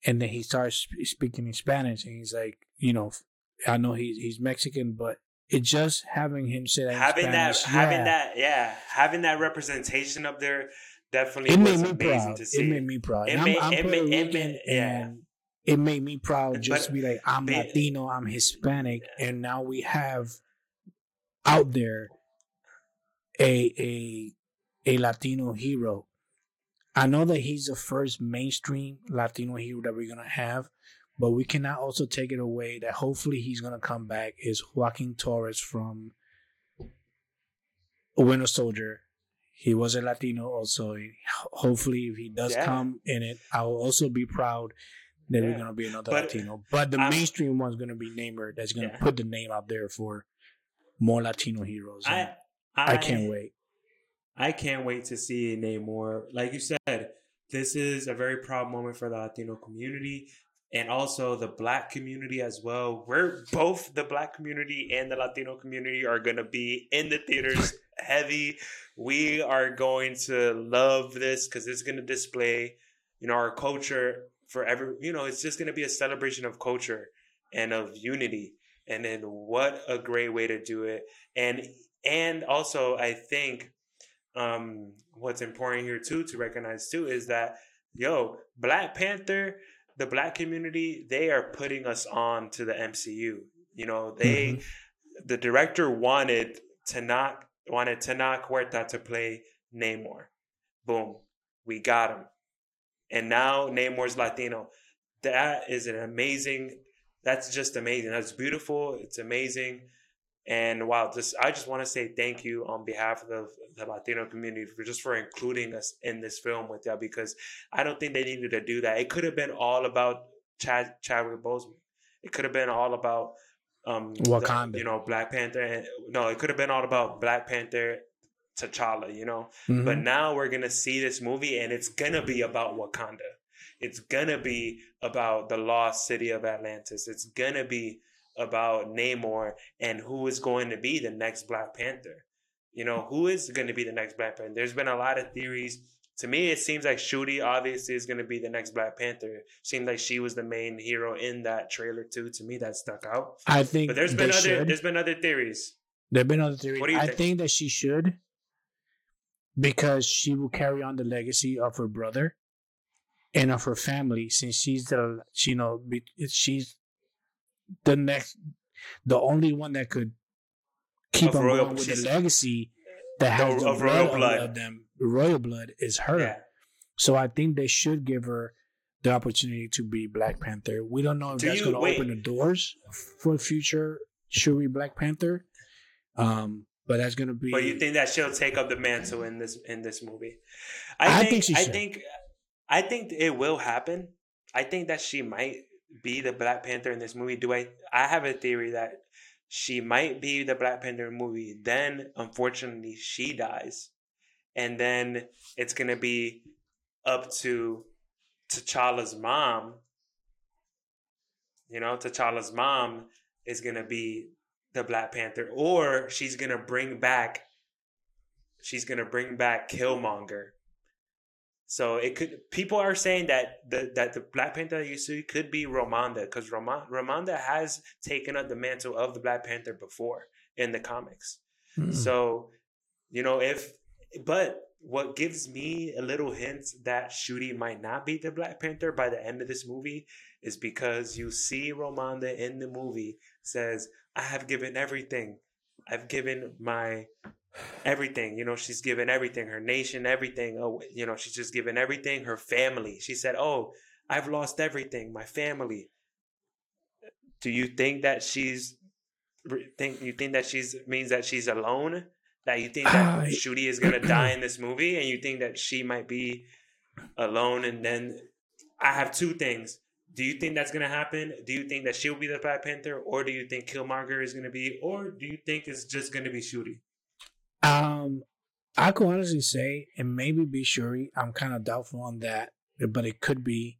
[SPEAKER 2] And then he starts speaking in Spanish, and he's like, you know, I know he's he's Mexican, but it just having him say that in
[SPEAKER 1] having that
[SPEAKER 2] Spanish,
[SPEAKER 1] having that yeah having that representation up there definitely
[SPEAKER 2] it
[SPEAKER 1] was
[SPEAKER 2] made me
[SPEAKER 1] amazing
[SPEAKER 2] proud.
[SPEAKER 1] to see.
[SPEAKER 2] It made me proud.
[SPEAKER 1] It made-
[SPEAKER 2] I'm, I'm
[SPEAKER 1] it made- it made- yeah.
[SPEAKER 2] it made me proud just to
[SPEAKER 1] But-
[SPEAKER 2] be like I'm
[SPEAKER 1] but-
[SPEAKER 2] Latino, I'm Hispanic, and now we have out there a a a Latino hero. I know that he's the first mainstream Latino hero that we're gonna have, but we cannot also take it away that hopefully he's gonna come back. Is Joaquin Torres from Winter Soldier? He was a Latino also. Hopefully, if he does
[SPEAKER 1] Yeah.
[SPEAKER 2] come in it, I will also be proud that we're gonna be another
[SPEAKER 1] But
[SPEAKER 2] Latino. But the
[SPEAKER 1] I'm-
[SPEAKER 2] mainstream one's gonna be Namor. That's gonna
[SPEAKER 1] Yeah.
[SPEAKER 2] put the name out there for more Latino heroes. and
[SPEAKER 1] I,
[SPEAKER 2] I can't wait.
[SPEAKER 1] I can't wait to see Namor. Like you said, this is a very proud moment for the Latino community and also the black community as well. We're both the black community and the Latino community are going to be in the theaters heavy. We are going to love this because it's going to display, you know, our culture for every, you know, it's just going to be a celebration of culture and of unity. And then what a great way to do it. And and also I think um, what's important here too to recognize too is that yo Black Panther, the Black community, they are putting us on to the MCU. You know, they
[SPEAKER 2] Mhm.
[SPEAKER 1] the director wanted to not wanted Tenoch Huerta to play Namor. Boom, we got him, and now Namor's Latino. That is an amazing. That's just amazing. That's beautiful. It's amazing. And wow, just I just want to say thank you on behalf of the, the Latino community for just for including us in this film with that because I don't think they needed to do that. It could have been all about Chad Chadwick Boseman. It could have been all about um the-
[SPEAKER 2] Wakanda.
[SPEAKER 1] you know, Black Panther. And, no, it could have been all about Black Panther, T'Challa. You know,
[SPEAKER 2] Mhm.
[SPEAKER 1] but now we're gonna see this movie, and it's gonna be about Wakanda. It's gonna be about the lost city of Atlantis. It's gonna be about Namor and who is going to be the next Black Panther. You know, who is going to be the next Black Panther? There's been a lot of theories. To me, it seems like Shuri obviously is going to be the next Black Panther. Seemed like she was the main hero in that trailer too. To me, that stuck out.
[SPEAKER 2] I think
[SPEAKER 1] But there's been other
[SPEAKER 2] should.
[SPEAKER 1] there's been other theories.
[SPEAKER 2] There've been other theories.
[SPEAKER 1] What do you
[SPEAKER 2] I
[SPEAKER 1] think?
[SPEAKER 2] think that she should because she will carry on the legacy of her brother and of her family since she's the you know she's the next The only one that could keep
[SPEAKER 1] Of
[SPEAKER 2] on
[SPEAKER 1] royal-
[SPEAKER 2] going with the legacy that has
[SPEAKER 1] The-
[SPEAKER 2] the
[SPEAKER 1] of royal blood.
[SPEAKER 2] of them, royal blood is her.
[SPEAKER 1] Yeah.
[SPEAKER 2] So I think they should give her the opportunity to be Black Panther. We don't know if
[SPEAKER 1] Do
[SPEAKER 2] that's going to open the doors for future Shuri Black Panther. Um, but that's going to be.
[SPEAKER 1] But you think that she'll take up the mantle in this in this movie?
[SPEAKER 2] I
[SPEAKER 1] I
[SPEAKER 2] think
[SPEAKER 1] think.
[SPEAKER 2] she
[SPEAKER 1] I think. I think it will happen. I think that she might be the Black Panther in this movie. Do I? I have a theory that she might be the Black Panther movie. Then, unfortunately, she dies, and then it's gonna be up to T'Challa's mom. You know, T'Challa's mom is gonna be the Black Panther, or she's gonna bring back. She's gonna bring back Killmonger. So it could. People are saying that the that the Black Panther you see could be Ramonda because Ramonda has taken up the mantle of the Black Panther before in the comics.
[SPEAKER 2] Mm.
[SPEAKER 1] So, you know, if but what gives me a little hint that Shuri might not be the Black Panther by the end of this movie is because you see Ramonda in the movie says, "I have given everything. I've given my everything. You know, she's given everything, her nation, everything. Oh, you know, she's just given everything, her family. She said, "Oh, I've lost everything, my family." Do you think that she's think you think that she's means that she's alone? That you think that
[SPEAKER 2] I-
[SPEAKER 1] Shuri is gonna die in this movie, and you think that she might be alone, and then I have two things. Do you think that's gonna happen? Do you think that she'll be the Black Panther, or do you think Killmonger is gonna be, or do you think it's just gonna be Shuri?
[SPEAKER 2] Um, I could honestly say it maybe be Shuri. I'm kind of doubtful on that, but it could be.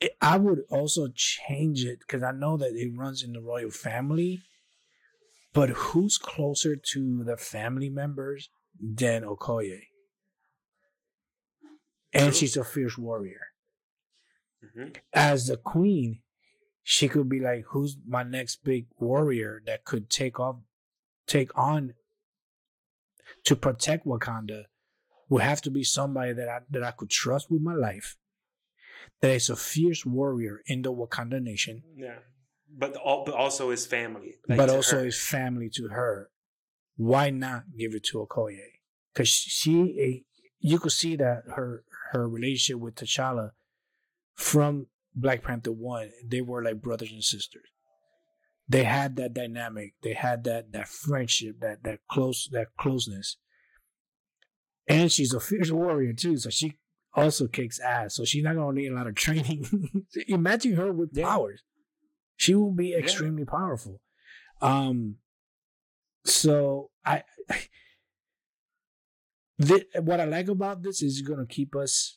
[SPEAKER 2] It, I would also change it because I know that it runs in the royal family. But who's closer to the family members than Okoye? And she's a fierce warrior.
[SPEAKER 1] Mhm.
[SPEAKER 2] As the queen, she could be like, "Who's my next big warrior that could take off, take on to protect Wakanda?" Would have to be somebody that I that I could trust with my life. That is a fierce warrior in the Wakanda nation,
[SPEAKER 1] Yeah, but but also his family, like
[SPEAKER 2] but also
[SPEAKER 1] her.
[SPEAKER 2] is family to her. Why not give it to Okoye? Because she, you could see that her her relationship with T'Challa from Black Panther one, they were like brothers and sisters. They had that dynamic. They had that that friendship, that that close that closeness. And she's a fierce warrior too, so she also kicks ass. So she's not gonna need a lot of training. Imagine her with
[SPEAKER 1] Yeah.
[SPEAKER 2] powers. She will be extremely powerful. Um so I, I what I like about this is going to keep us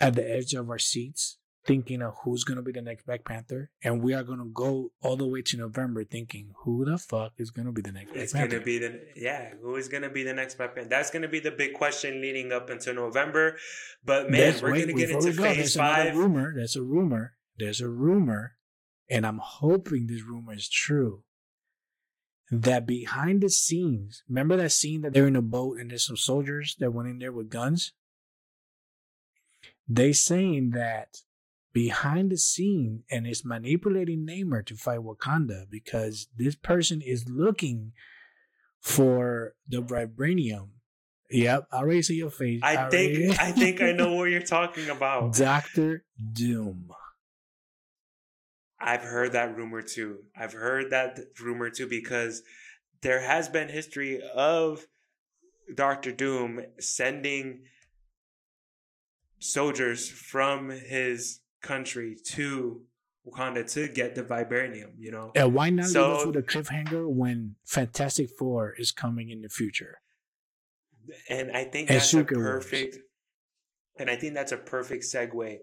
[SPEAKER 2] at the edge of our seats, thinking of who's going to be the next Black Panther, and we are going to go all the way to November thinking who the fuck is going to be the next Black
[SPEAKER 1] It's
[SPEAKER 2] Panther.
[SPEAKER 1] gonna be the yeah. Who is gonna be the next Black Panther? That's gonna be the big question leading up until November. But man,
[SPEAKER 2] There's-
[SPEAKER 1] we're gonna get
[SPEAKER 2] before
[SPEAKER 1] into
[SPEAKER 2] go,
[SPEAKER 1] phase
[SPEAKER 2] there's
[SPEAKER 1] five.
[SPEAKER 2] Rumor. There's a rumor. There's a rumor, and I'm hoping this rumor is true. That behind the scenes, remember that scene that they're in a boat and there's some soldiers that went in there with guns. They saying that behind the scene and is manipulating Namor to fight Wakanda because this person is looking for the vibranium. Yep, I already see your face.
[SPEAKER 1] I
[SPEAKER 2] already-
[SPEAKER 1] think I think I know what you're talking about.
[SPEAKER 2] Doctor Doom.
[SPEAKER 1] I've heard that rumor too. I've heard that rumor too because there has been history of Doctor Doom sending soldiers from his country to Wakanda to get the vibranium. You know,
[SPEAKER 2] And why not leave
[SPEAKER 1] So-
[SPEAKER 2] us with a cliffhanger when Fantastic Four is coming in the future?
[SPEAKER 1] and I think
[SPEAKER 2] And
[SPEAKER 1] that's a
[SPEAKER 2] Secret Wars.
[SPEAKER 1] perfect. And I think that's a perfect segue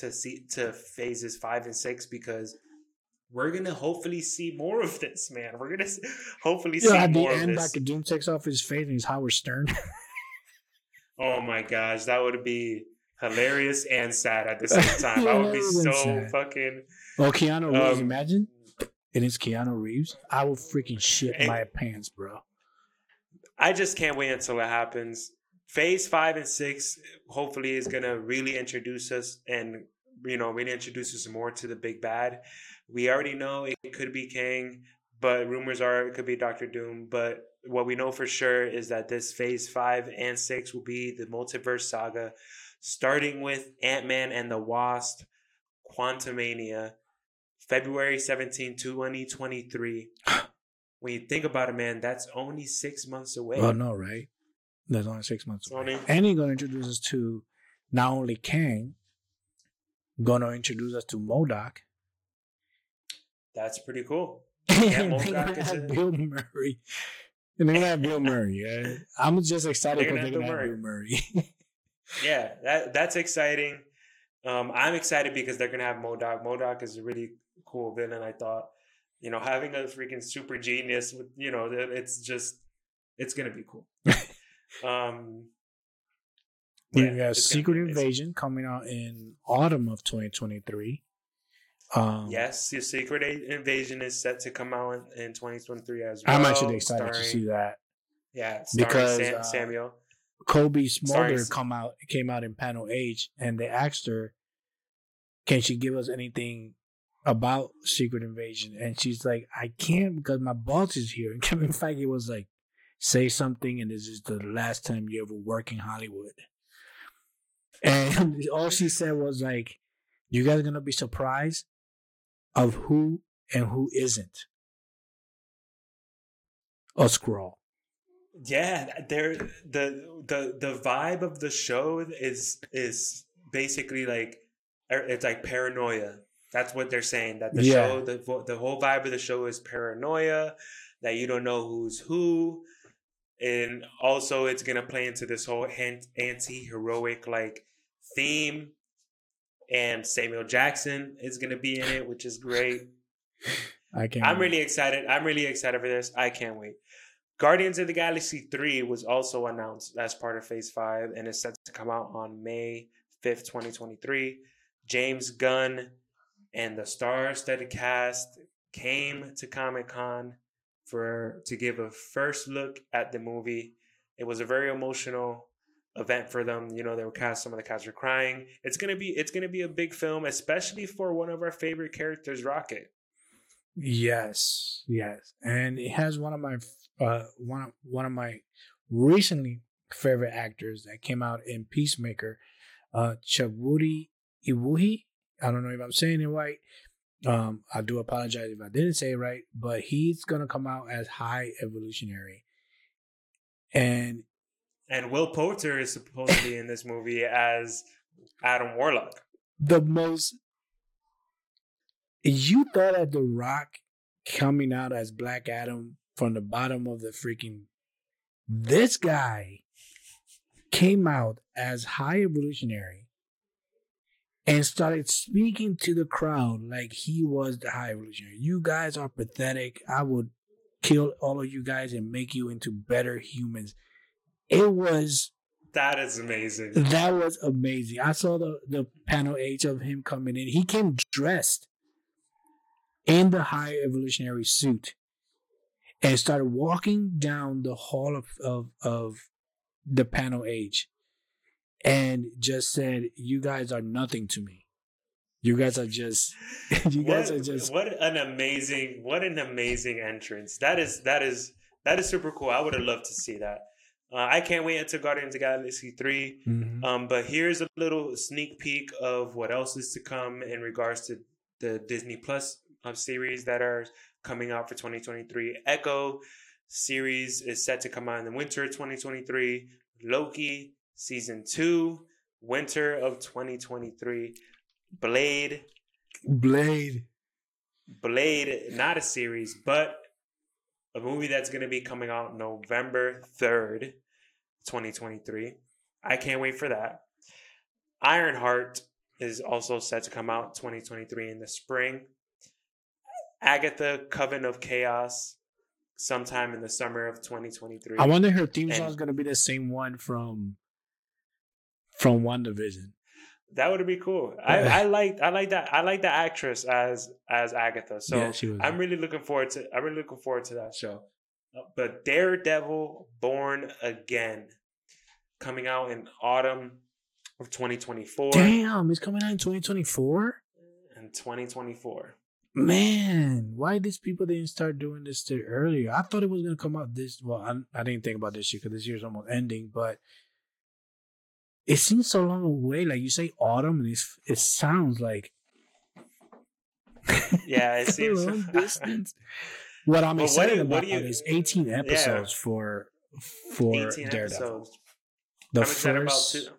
[SPEAKER 1] to see to phases five and six because we're gonna hopefully see more of this, man. We're gonna hopefully
[SPEAKER 2] You know,
[SPEAKER 1] see
[SPEAKER 2] at the
[SPEAKER 1] more of
[SPEAKER 2] end,
[SPEAKER 1] this.
[SPEAKER 2] Doctor Doom takes off his face and he's Howard Stern.
[SPEAKER 1] Oh my gosh, that would be hilarious and sad at the same time. I would be so
[SPEAKER 2] sad.
[SPEAKER 1] fucking.
[SPEAKER 2] oh, Keanu Reeves,
[SPEAKER 1] Um,
[SPEAKER 2] imagine. It is Keanu Reeves. I will freaking shit
[SPEAKER 1] And-
[SPEAKER 2] my pants, bro.
[SPEAKER 1] I just can't wait until it happens. Phase five and six hopefully is gonna really introduce us and you know, really introduce us more to the big bad. We already know it could be Kang, but rumors are it could be Doctor Doom. But what we know for sure is that this Phase Five and Six will be the multiverse saga, starting with Ant Man and the Wasp, Quantumania, February 17, 2023. when you think about it, man, that's only six months away.
[SPEAKER 2] Oh, well, no, right? That's only six months away. And he's gonna introduce us to not only Kang, gonna introduce us to MODOK.
[SPEAKER 1] That's pretty cool.
[SPEAKER 2] and
[SPEAKER 1] MODOK
[SPEAKER 2] they're
[SPEAKER 1] is a-
[SPEAKER 2] Bill Murray. And they're gonna have Bill Murray. Yeah. I'm just excited because they're gonna have Bill Murray.
[SPEAKER 1] Yeah, that that's exciting. Um, I'm excited because they're gonna have MODOK. MODOK is a really cool villain. I thought, you know, having a freaking super genius with, you know, it's just, it's gonna be cool. Um,
[SPEAKER 2] we
[SPEAKER 1] yeah,
[SPEAKER 2] got Secret. Invasion coming out in autumn of 2023. Um,
[SPEAKER 1] Yes, your Secret Invasion is set to come out in, in 2023 as well.
[SPEAKER 2] I'm actually excited to see that.
[SPEAKER 1] Yeah,
[SPEAKER 2] because,
[SPEAKER 1] Sam,
[SPEAKER 2] uh,
[SPEAKER 1] Samuel. Cobie.
[SPEAKER 2] Smulders come out came out in panel H, and they asked her, "Can she give us anything about Secret Invasion?" And she's like, "I can't because my boss is here." And Kevin Feige was like, "Say something, and this is the last time you ever work in Hollywood." And all she said was like, "You guys are gonna be surprised of who and who isn't a Skrull."
[SPEAKER 1] Yeah, there the the the vibe of the show is is basically like er, it's like paranoia. That's what they're saying. That the
[SPEAKER 2] Yeah.
[SPEAKER 1] show the the whole vibe of the show is paranoia. That you don't know who's who, and also it's gonna play into this whole anti heroic like theme. And Samuel Jackson is gonna be in it, which is great.
[SPEAKER 2] I can't.
[SPEAKER 1] I'm really excited. I'm really excited for this. I can't wait. Guardians of the Galaxy 3 was also announced as part of Phase 5 and is set to come out on May 5th, 2023. James Gunn and the star-studded cast came to Comic-Con for to give a first look at the movie. It was a very emotional event for them. You know, they were cast some of the cast were crying. It's to be it's to be a big film especially for one of our favorite characters, Rocket.
[SPEAKER 2] Yes, yes, and it has one of my uh one of one of my recently favorite actors that came out in Peacemaker, uh Chukwudi Iwuji. I don't know if I'm saying it right. Um, I do apologize if I didn't say it right, but he's gonna come out as High Evolutionary, and
[SPEAKER 1] And Will Poulter is supposed to be in this movie as Adam Warlock.
[SPEAKER 2] the most you thought that the rock coming out as black adam from the bottom of the freaking this guy came out as high evolutionary and started speaking to the crowd like he was the high evolutionary you guys are pathetic i would kill all of you guys and make you into better humans it was
[SPEAKER 1] That is amazing.
[SPEAKER 2] that was amazing. I saw the, the panel H of him coming in. He came dressed in the high evolutionary suit and started walking down the hall of, of, of the panel H and just said, You guys are nothing to me. You guys are just you guys
[SPEAKER 1] what,
[SPEAKER 2] are just
[SPEAKER 1] what an amazing what an amazing entrance. That is that is that is super cool. I would have loved to see that. Uh, I can't wait until Guardians of Galaxy 3.
[SPEAKER 2] Mhm.
[SPEAKER 1] Um, but here's a little sneak peek of what else is to come in regards to the Disney Plus um, series that are coming out for 2023. Echo series is set to come out in the winter of 2023. Loki season two, winter of 2023. Blade,
[SPEAKER 2] Blade.
[SPEAKER 1] Blade, not a series, but a movie that's going to be coming out November 3rd, 2023. I can't wait for that. Ironheart is also set to come out 2023 in the spring. Agatha Coven of Chaos sometime in the summer of 2023.
[SPEAKER 2] I wonder if her theme song is gonna be the same one from from WandaVision.
[SPEAKER 1] that would be cool. I, I like I like that I like the actress as as Agatha. So
[SPEAKER 2] yeah.
[SPEAKER 1] I'm really looking forward to. I'm really looking forward to that show. Uh, But Daredevil: Born Again, coming out in autumn of 2024
[SPEAKER 2] Damn, it's coming out in 2024.
[SPEAKER 1] In 2024.
[SPEAKER 2] Man, why these people didn't start doing this earlier? I thought it was gonna come out this. Well, I, I didn't think about this year because this year's almost ending, but it seems so long away. Like you say, autumn, and it's, it sounds like
[SPEAKER 1] Yeah, it
[SPEAKER 2] a
[SPEAKER 1] seems.
[SPEAKER 2] long distance. What I'm excited
[SPEAKER 1] what
[SPEAKER 2] about
[SPEAKER 1] do you-
[SPEAKER 2] is 18 episodes for for
[SPEAKER 1] 18
[SPEAKER 2] Daredevil.
[SPEAKER 1] episodes.
[SPEAKER 2] The
[SPEAKER 1] I'm
[SPEAKER 2] first.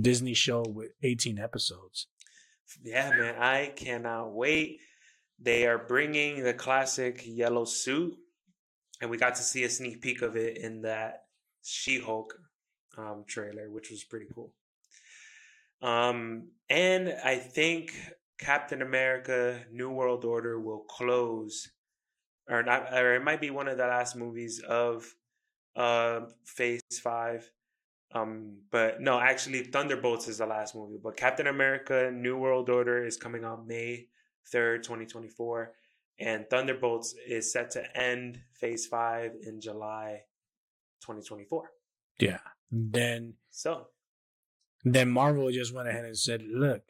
[SPEAKER 2] Disney show with 18 episodes.
[SPEAKER 1] Yeah, man, I cannot wait. They are bringing the classic yellow suit, and we got to see a sneak peek of it in that She-Hulk um, trailer, which was pretty cool. Um, and I think Captain America: New World Order will close, or not, or it might be one of the last movies of uh, Phase Five. Um, but no, actually, Thunderbolts is the last movie. But Captain America: New World Order is coming out May third, twenty twenty four, and Thunderbolts is set to end Phase Five in July, twenty twenty four.
[SPEAKER 2] Yeah. Then
[SPEAKER 1] So
[SPEAKER 2] then Marvel just went ahead and said, "Look,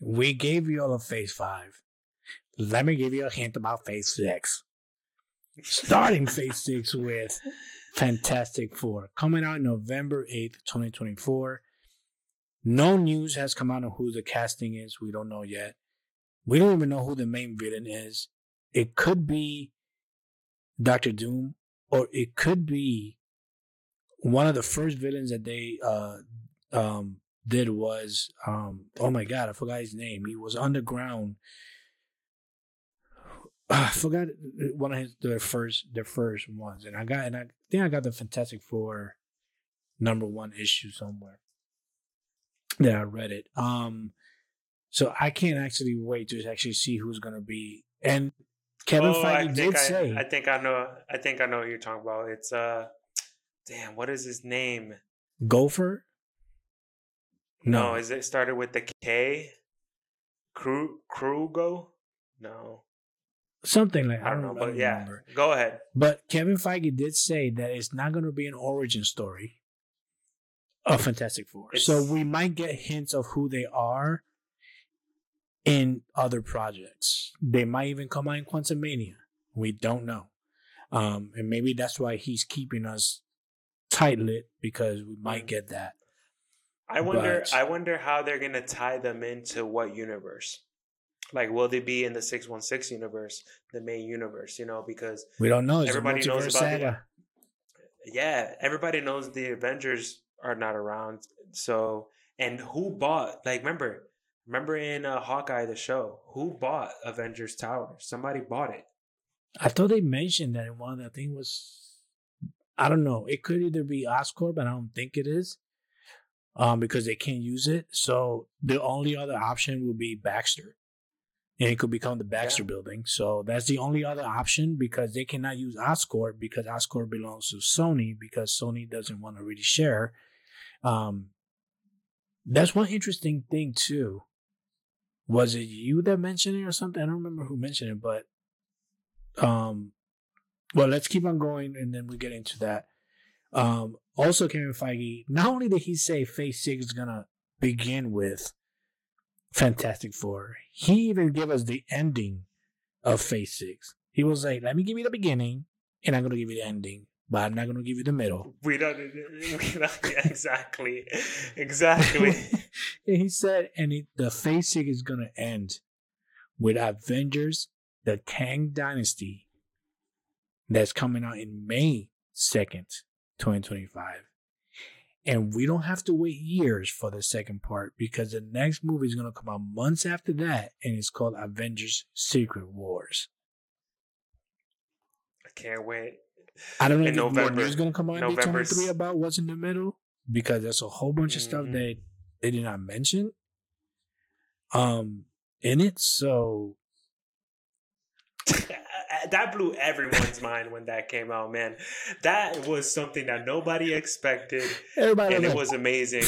[SPEAKER 2] we gave you all a Phase Five. Let me give you a hint about Phase Six. Starting Phase Six with Fantastic Four, coming out November eighth, twenty twenty four. No news has come out on who the casting is. We don't know yet. We don't even know who the main villain is. It could be Doctor Doom, or it could be one of the first villains that they uh um did was um oh my god I forgot his name. He was underground. I forgot one of his their first their first ones, and I got and I think I got the Fantastic Four number one issue somewhere. Yeah, I read it. Um, so I can't actually wait to actually see who's gonna be. And Kevin
[SPEAKER 1] Oh,
[SPEAKER 2] Feige did
[SPEAKER 1] I,
[SPEAKER 2] say
[SPEAKER 1] I think I know. I think I know what you're talking about. It's uh, damn, what is his name?
[SPEAKER 2] Gopher.
[SPEAKER 1] No, is it started with the K? Kru Krugo? No,
[SPEAKER 2] something like
[SPEAKER 1] I don't know, but yeah,
[SPEAKER 2] remember.
[SPEAKER 1] go ahead.
[SPEAKER 2] But Kevin Feige did say that it's not going to be an origin story of Fantastic Four.
[SPEAKER 1] It's-
[SPEAKER 2] so we might get hints of who they are in other projects. They might even come out in Quantumania. We don't know. Um, and maybe that's why he's keeping us tight lit because we might
[SPEAKER 1] Mm.
[SPEAKER 2] get that.
[SPEAKER 1] I wonder.
[SPEAKER 2] But-
[SPEAKER 1] I wonder how they're gonna tie them into what universe. Like, will they be in the six one six universe, the main universe? You know, because
[SPEAKER 2] We don't know. It's
[SPEAKER 1] Everybody knows about the- yeah, everybody knows the Avengers are not around. So, and who bought? Like, remember, remember in uh, Hawkeye the show, who bought Avengers Tower? Somebody bought it.
[SPEAKER 2] I thought they mentioned that in one the thing was I don't know. It could either be Oscorp, but I don't think it is. Um, because they can't use it. So the only other option would be Baxter. And it could become the Baxter
[SPEAKER 1] Yeah.
[SPEAKER 2] building. So that's the only other option because they cannot use Oscorp because Oscorp belongs to Sony because Sony doesn't want to really share. Um that's one interesting thing too. Was it you that mentioned it or something? I don't remember who mentioned it, but um well let's keep on going and then we get into that um also kevin feige not only did he say phase six is gonna begin with fantastic four he even gave us the ending of phase six he was like let me give you the beginning and i'm gonna give you the ending but i'm not gonna give you the middle
[SPEAKER 1] We don't. We don't yeah, exactly. Exactly.
[SPEAKER 2] he said and it, the phase six is gonna end with avengers the kang dynasty that's coming out in May 2nd, 2025. And we don't have to wait years for the second part because the next movie is going to come out months after that and it's called Avengers Secret Wars.
[SPEAKER 1] I can't wait.
[SPEAKER 2] I don't know
[SPEAKER 1] In
[SPEAKER 2] if more
[SPEAKER 1] November.
[SPEAKER 2] news going to come out in
[SPEAKER 1] November
[SPEAKER 2] 2023
[SPEAKER 1] s-
[SPEAKER 2] about what's in the middle because there's a whole bunch of stuff
[SPEAKER 1] Mhm.
[SPEAKER 2] that they did not mention um in it. So
[SPEAKER 1] that blew everyone's mind when that came out, man. That was something that nobody expected,
[SPEAKER 2] everybody
[SPEAKER 1] and it was amazing.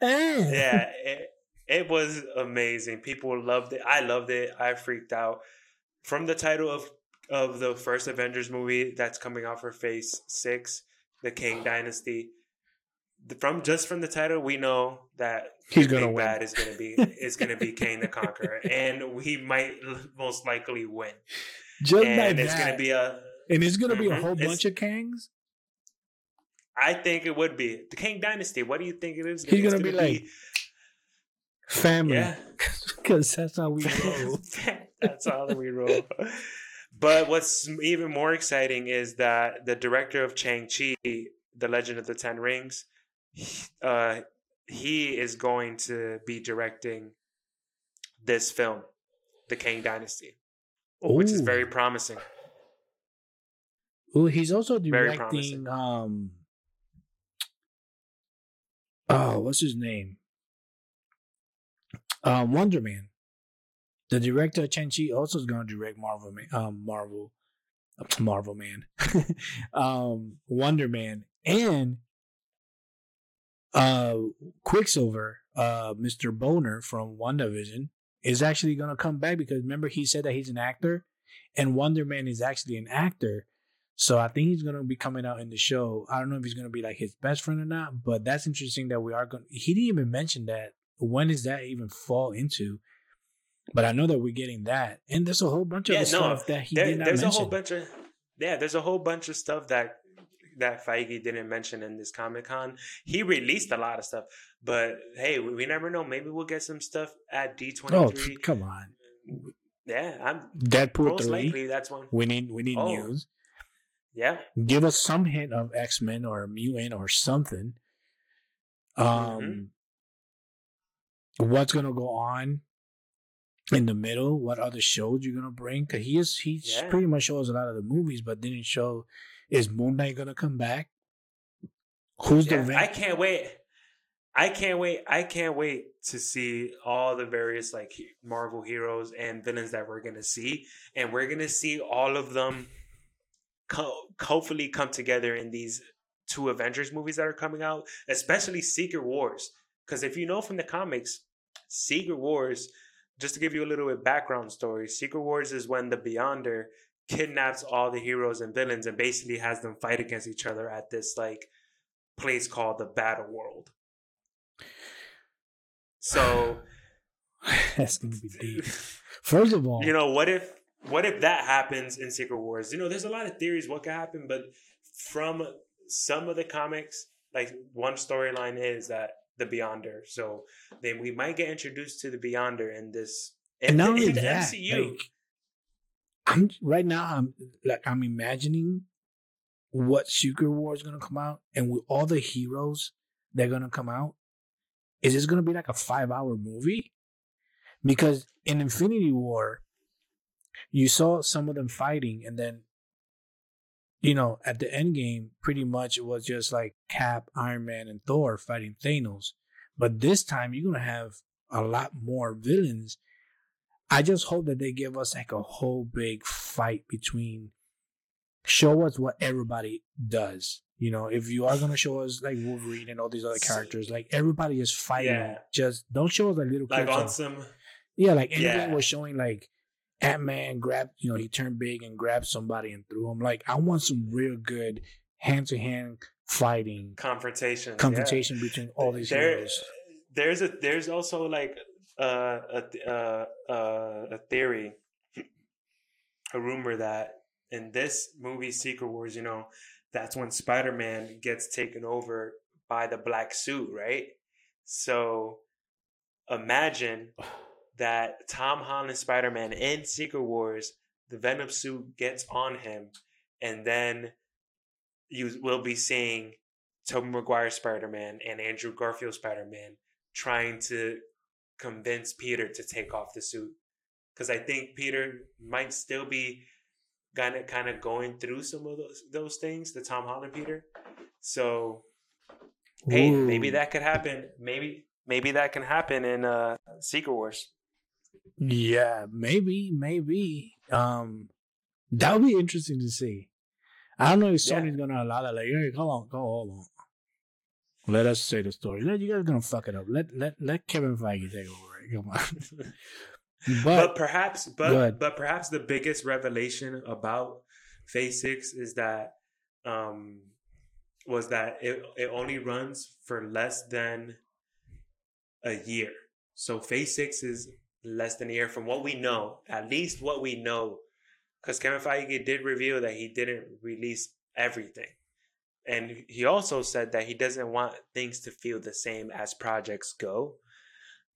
[SPEAKER 1] Yeah, it, it was amazing. People loved it. I loved it. I freaked out from the title of of the first Avengers movie that's coming out for Phase Six, the Kang Dynasty. from just from the title, we know that
[SPEAKER 2] He's gonna
[SPEAKER 1] big
[SPEAKER 2] win.
[SPEAKER 1] bad is gonna be is gonna be Kang the Conqueror, and we might most likely win.
[SPEAKER 2] Just
[SPEAKER 1] and
[SPEAKER 2] like
[SPEAKER 1] it's
[SPEAKER 2] that.
[SPEAKER 1] gonna be a.
[SPEAKER 2] and it's gonna be a
[SPEAKER 1] Mhm.
[SPEAKER 2] whole bunch of Kangs.
[SPEAKER 1] I think it would be the Kang Dynasty. What do you think it is?
[SPEAKER 2] He's
[SPEAKER 1] It's
[SPEAKER 2] gonna be like, Family.
[SPEAKER 1] yeah.
[SPEAKER 2] Because that's how we roll.
[SPEAKER 1] That's how we roll. But what's even more exciting is that the director of Shang-Chi, The Legend of the Ten Rings, uh, he is going to be directing this film, The Kang Dynasty, which is very promising.
[SPEAKER 2] Ooh, he's also directing um Oh, what's his name? Um Wonder Man. The director of Shang-Chi also is going to direct Marvel Man, um Marvel Marvel Man. um Wonder Man and uh Quicksilver, uh Mr. Bohner from WandaVision is actually going to come back because remember he said that he's an actor and Wonder Man is actually an actor. So I think he's gonna be coming out in the show. I don't know if he's gonna be like his best friend or not, but that's interesting that we are going. He didn't even mention that. When does that even fall into? But I know that we're getting that, and there's a whole bunch of
[SPEAKER 1] Yeah, no,
[SPEAKER 2] stuff that he
[SPEAKER 1] There-
[SPEAKER 2] did not
[SPEAKER 1] there's
[SPEAKER 2] mention.
[SPEAKER 1] a whole bunch of yeah, there's a whole bunch of stuff that that Feige didn't mention in this Comic Con. He released a lot of stuff, but hey, we, we never know. Maybe we'll get some stuff at D twenty
[SPEAKER 2] oh,
[SPEAKER 1] three.
[SPEAKER 2] come on,
[SPEAKER 1] Yeah, I'm
[SPEAKER 2] Deadpool
[SPEAKER 1] most
[SPEAKER 2] three.
[SPEAKER 1] likely that's one.
[SPEAKER 2] We need we need
[SPEAKER 1] Oh.
[SPEAKER 2] news.
[SPEAKER 1] Yeah,
[SPEAKER 2] Give us some hint of X Men or Mutant or something. Um,
[SPEAKER 1] Mhm.
[SPEAKER 2] what's gonna go on in the middle? What other shows you're gonna bring? Because he is he
[SPEAKER 1] Yeah.
[SPEAKER 2] pretty much shows a lot of the movies, but didn't show. Is Moon Knight gonna come back? Who's
[SPEAKER 1] yeah.
[SPEAKER 2] the
[SPEAKER 1] I can't wait. I can't wait. I can't wait to see all the various like Marvel heroes and villains that we're gonna see, and we're gonna see all of them co- hopefully come together in these two Avengers movies that are coming out, especially Secret Wars. Because if you know from the comics, Secret Wars, just to give you a little bit background story, Secret Wars is when the Beyonder kidnaps all the heroes and villains and basically has them fight against each other at this like place called the Battle World. So,
[SPEAKER 2] That's gonna be deep. First of all,
[SPEAKER 1] you know, what if what if that happens in Secret Wars? You know, there's a lot of theories what could happen, but from some of the comics, like one storyline is that the Beyonder. So then we might get introduced to the Beyonder in this
[SPEAKER 2] and not only that,
[SPEAKER 1] MCU.
[SPEAKER 2] like, I'm right now. I'm like I'm imagining what Secret War is gonna come out, and with all the heroes that are gonna come out, is this gonna be like a five hour movie? Because in Infinity War, you saw some of them fighting, and then you know at the end game, pretty much it was just like Cap, Iron Man, and Thor fighting Thanos. But this time, you're gonna have a lot more villains. I just hope that they give us like a whole big fight between show us what everybody does. You know, if you are gonna show us like Wolverine and all these other characters, like everybody is fighting.
[SPEAKER 1] Yeah.
[SPEAKER 2] Just don't show us like little
[SPEAKER 1] like on some
[SPEAKER 2] yeah, like anything
[SPEAKER 1] Yeah.
[SPEAKER 2] was showing like Ant Man grabbed, you know, he turned big and grabbed somebody and threw him. Like I want some real good hand to hand fighting
[SPEAKER 1] confrontation. yeah.
[SPEAKER 2] confrontation between all these
[SPEAKER 1] there,
[SPEAKER 2] heroes.
[SPEAKER 1] there's a there's also like uh, a uh, uh, a theory, a rumor that in this movie Secret Wars, you know, that's when Spider Man gets taken over by the black suit, right? So imagine that Tom Holland Spider Man in Secret Wars, the Venom suit gets on him, and then you will be seeing Tobey Maguire Spider Man and Andrew Garfield Spider Man trying to convince Peter to take off the suit. Because I think Peter might still be kind of kind of going through some of those those things, the Tom Holland Peter. So hey, maybe that could happen. Maybe maybe that can happen in uh Secret Wars.
[SPEAKER 2] Yeah, maybe, maybe. Um, that would be interesting to see. I don't know if
[SPEAKER 1] Yeah.
[SPEAKER 2] Sony's gonna allow that. Like, hey, come on, go hold on. Let us say the story. You guys gonna fuck it up. Let let let Kevin Feige take over. it. Come on.
[SPEAKER 1] But,
[SPEAKER 2] but
[SPEAKER 1] perhaps, but but perhaps the biggest revelation about Phase Six is that um, was that it it only runs for less than a year. So Phase Six is less than a year from what we know, at least what we know, because Kevin Feige did reveal that he didn't release everything, and he also said that he doesn't want things to feel the same as projects go,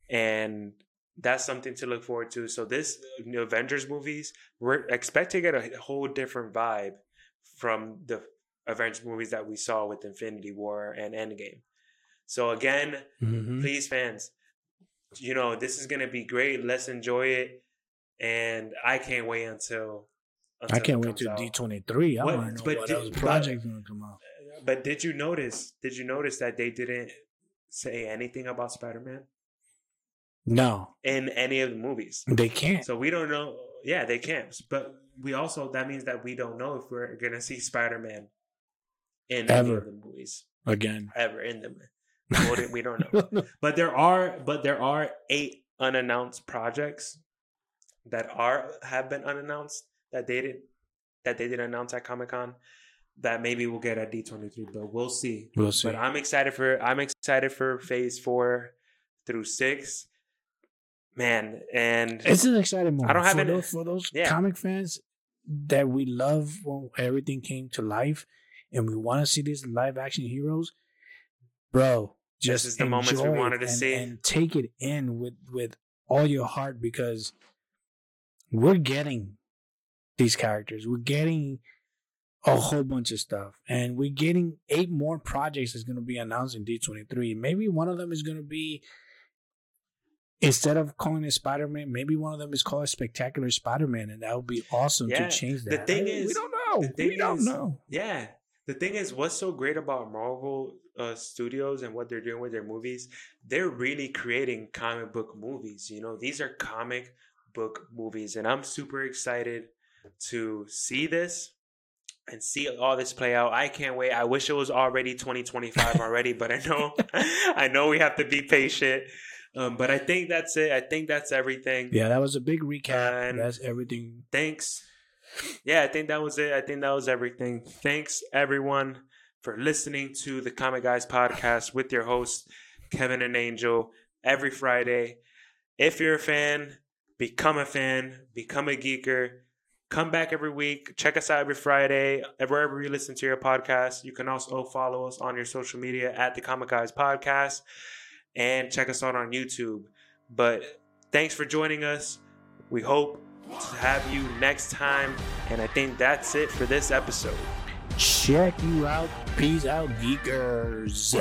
[SPEAKER 1] and that's something to look forward to. So this new Avengers movies, we're expecting to get a whole different vibe from the Avengers movies that we saw with Infinity War and Endgame. So again,
[SPEAKER 2] Mhm.
[SPEAKER 1] please fans, you know, this is gonna be great. Let's enjoy it. And I can't wait until, until
[SPEAKER 2] I can't wait till
[SPEAKER 1] out.
[SPEAKER 2] D twenty three. I
[SPEAKER 1] What-
[SPEAKER 2] want to know
[SPEAKER 1] but
[SPEAKER 2] what
[SPEAKER 1] did-
[SPEAKER 2] else project's gonna come out.
[SPEAKER 1] But did you notice? Did you notice that they didn't say anything about Spider Man
[SPEAKER 2] No,
[SPEAKER 1] in any of the movies?
[SPEAKER 2] they can't.
[SPEAKER 1] So we don't know. Yeah, they can't. But we also that means that we don't know if we're gonna see Spider Man in any
[SPEAKER 2] Ever.
[SPEAKER 1] of the movies
[SPEAKER 2] Again,
[SPEAKER 1] ever in them. We don't- we don't know. But there are but there are eight unannounced projects that are have been unannounced that they didn't that they didn't announce at Comic Con that maybe we'll get at D twenty three, but we'll see.
[SPEAKER 2] we'll see.
[SPEAKER 1] But I'm excited for I'm excited for phase four through six. Man, and
[SPEAKER 2] It's an exciting moment.
[SPEAKER 1] I don't have
[SPEAKER 2] for
[SPEAKER 1] any-
[SPEAKER 2] those, for those
[SPEAKER 1] Yeah.
[SPEAKER 2] comic fans that we love when everything came to life, and we want to see these live action heroes, bro. Just
[SPEAKER 1] is the moments we wanted to
[SPEAKER 2] and,
[SPEAKER 1] see.
[SPEAKER 2] and take it in with with all your heart because we're getting these characters. We're getting a whole bunch of stuff, and we're getting eight more projects that's going to be announced in D twenty three. Maybe one of them is going to be instead of calling it Spider Man, maybe one of them is called Spectacular Spider Man, and that would be awesome
[SPEAKER 1] Yeah,
[SPEAKER 2] to change that.
[SPEAKER 1] the thing
[SPEAKER 2] we
[SPEAKER 1] is-
[SPEAKER 2] don't know.
[SPEAKER 1] the thing
[SPEAKER 2] We don't
[SPEAKER 1] is-
[SPEAKER 2] know.
[SPEAKER 1] Yeah. The thing is, what's so great about Marvel uh, Studios and what they're doing with their movies, they're really creating comic book movies. You know, these are comic book movies. And I'm super excited to see this and see all this play out. I can't wait. I wish it was already 2025 already, but I know I know we have to be patient. Um, but I think that's it. I think that's everything
[SPEAKER 2] Yeah, that was a big recap.
[SPEAKER 1] And-
[SPEAKER 2] That's everything.
[SPEAKER 1] thanks. Yeah, I think that was it. I think that was everything. Thanks everyone for listening to the Comic Guys podcast with your hosts Kevin and Angel every Friday. If you're a fan, become a fan, become a geeker. Come back every week. Check us out every Friday, wherever you listen to your podcast. You can also follow us on your social media at the Comic Guys Podcast and check us out on YouTube. But thanks for joining us. We hope to have you next time. And I think that's it for this episode.
[SPEAKER 2] Check you out. Peace out, geekers.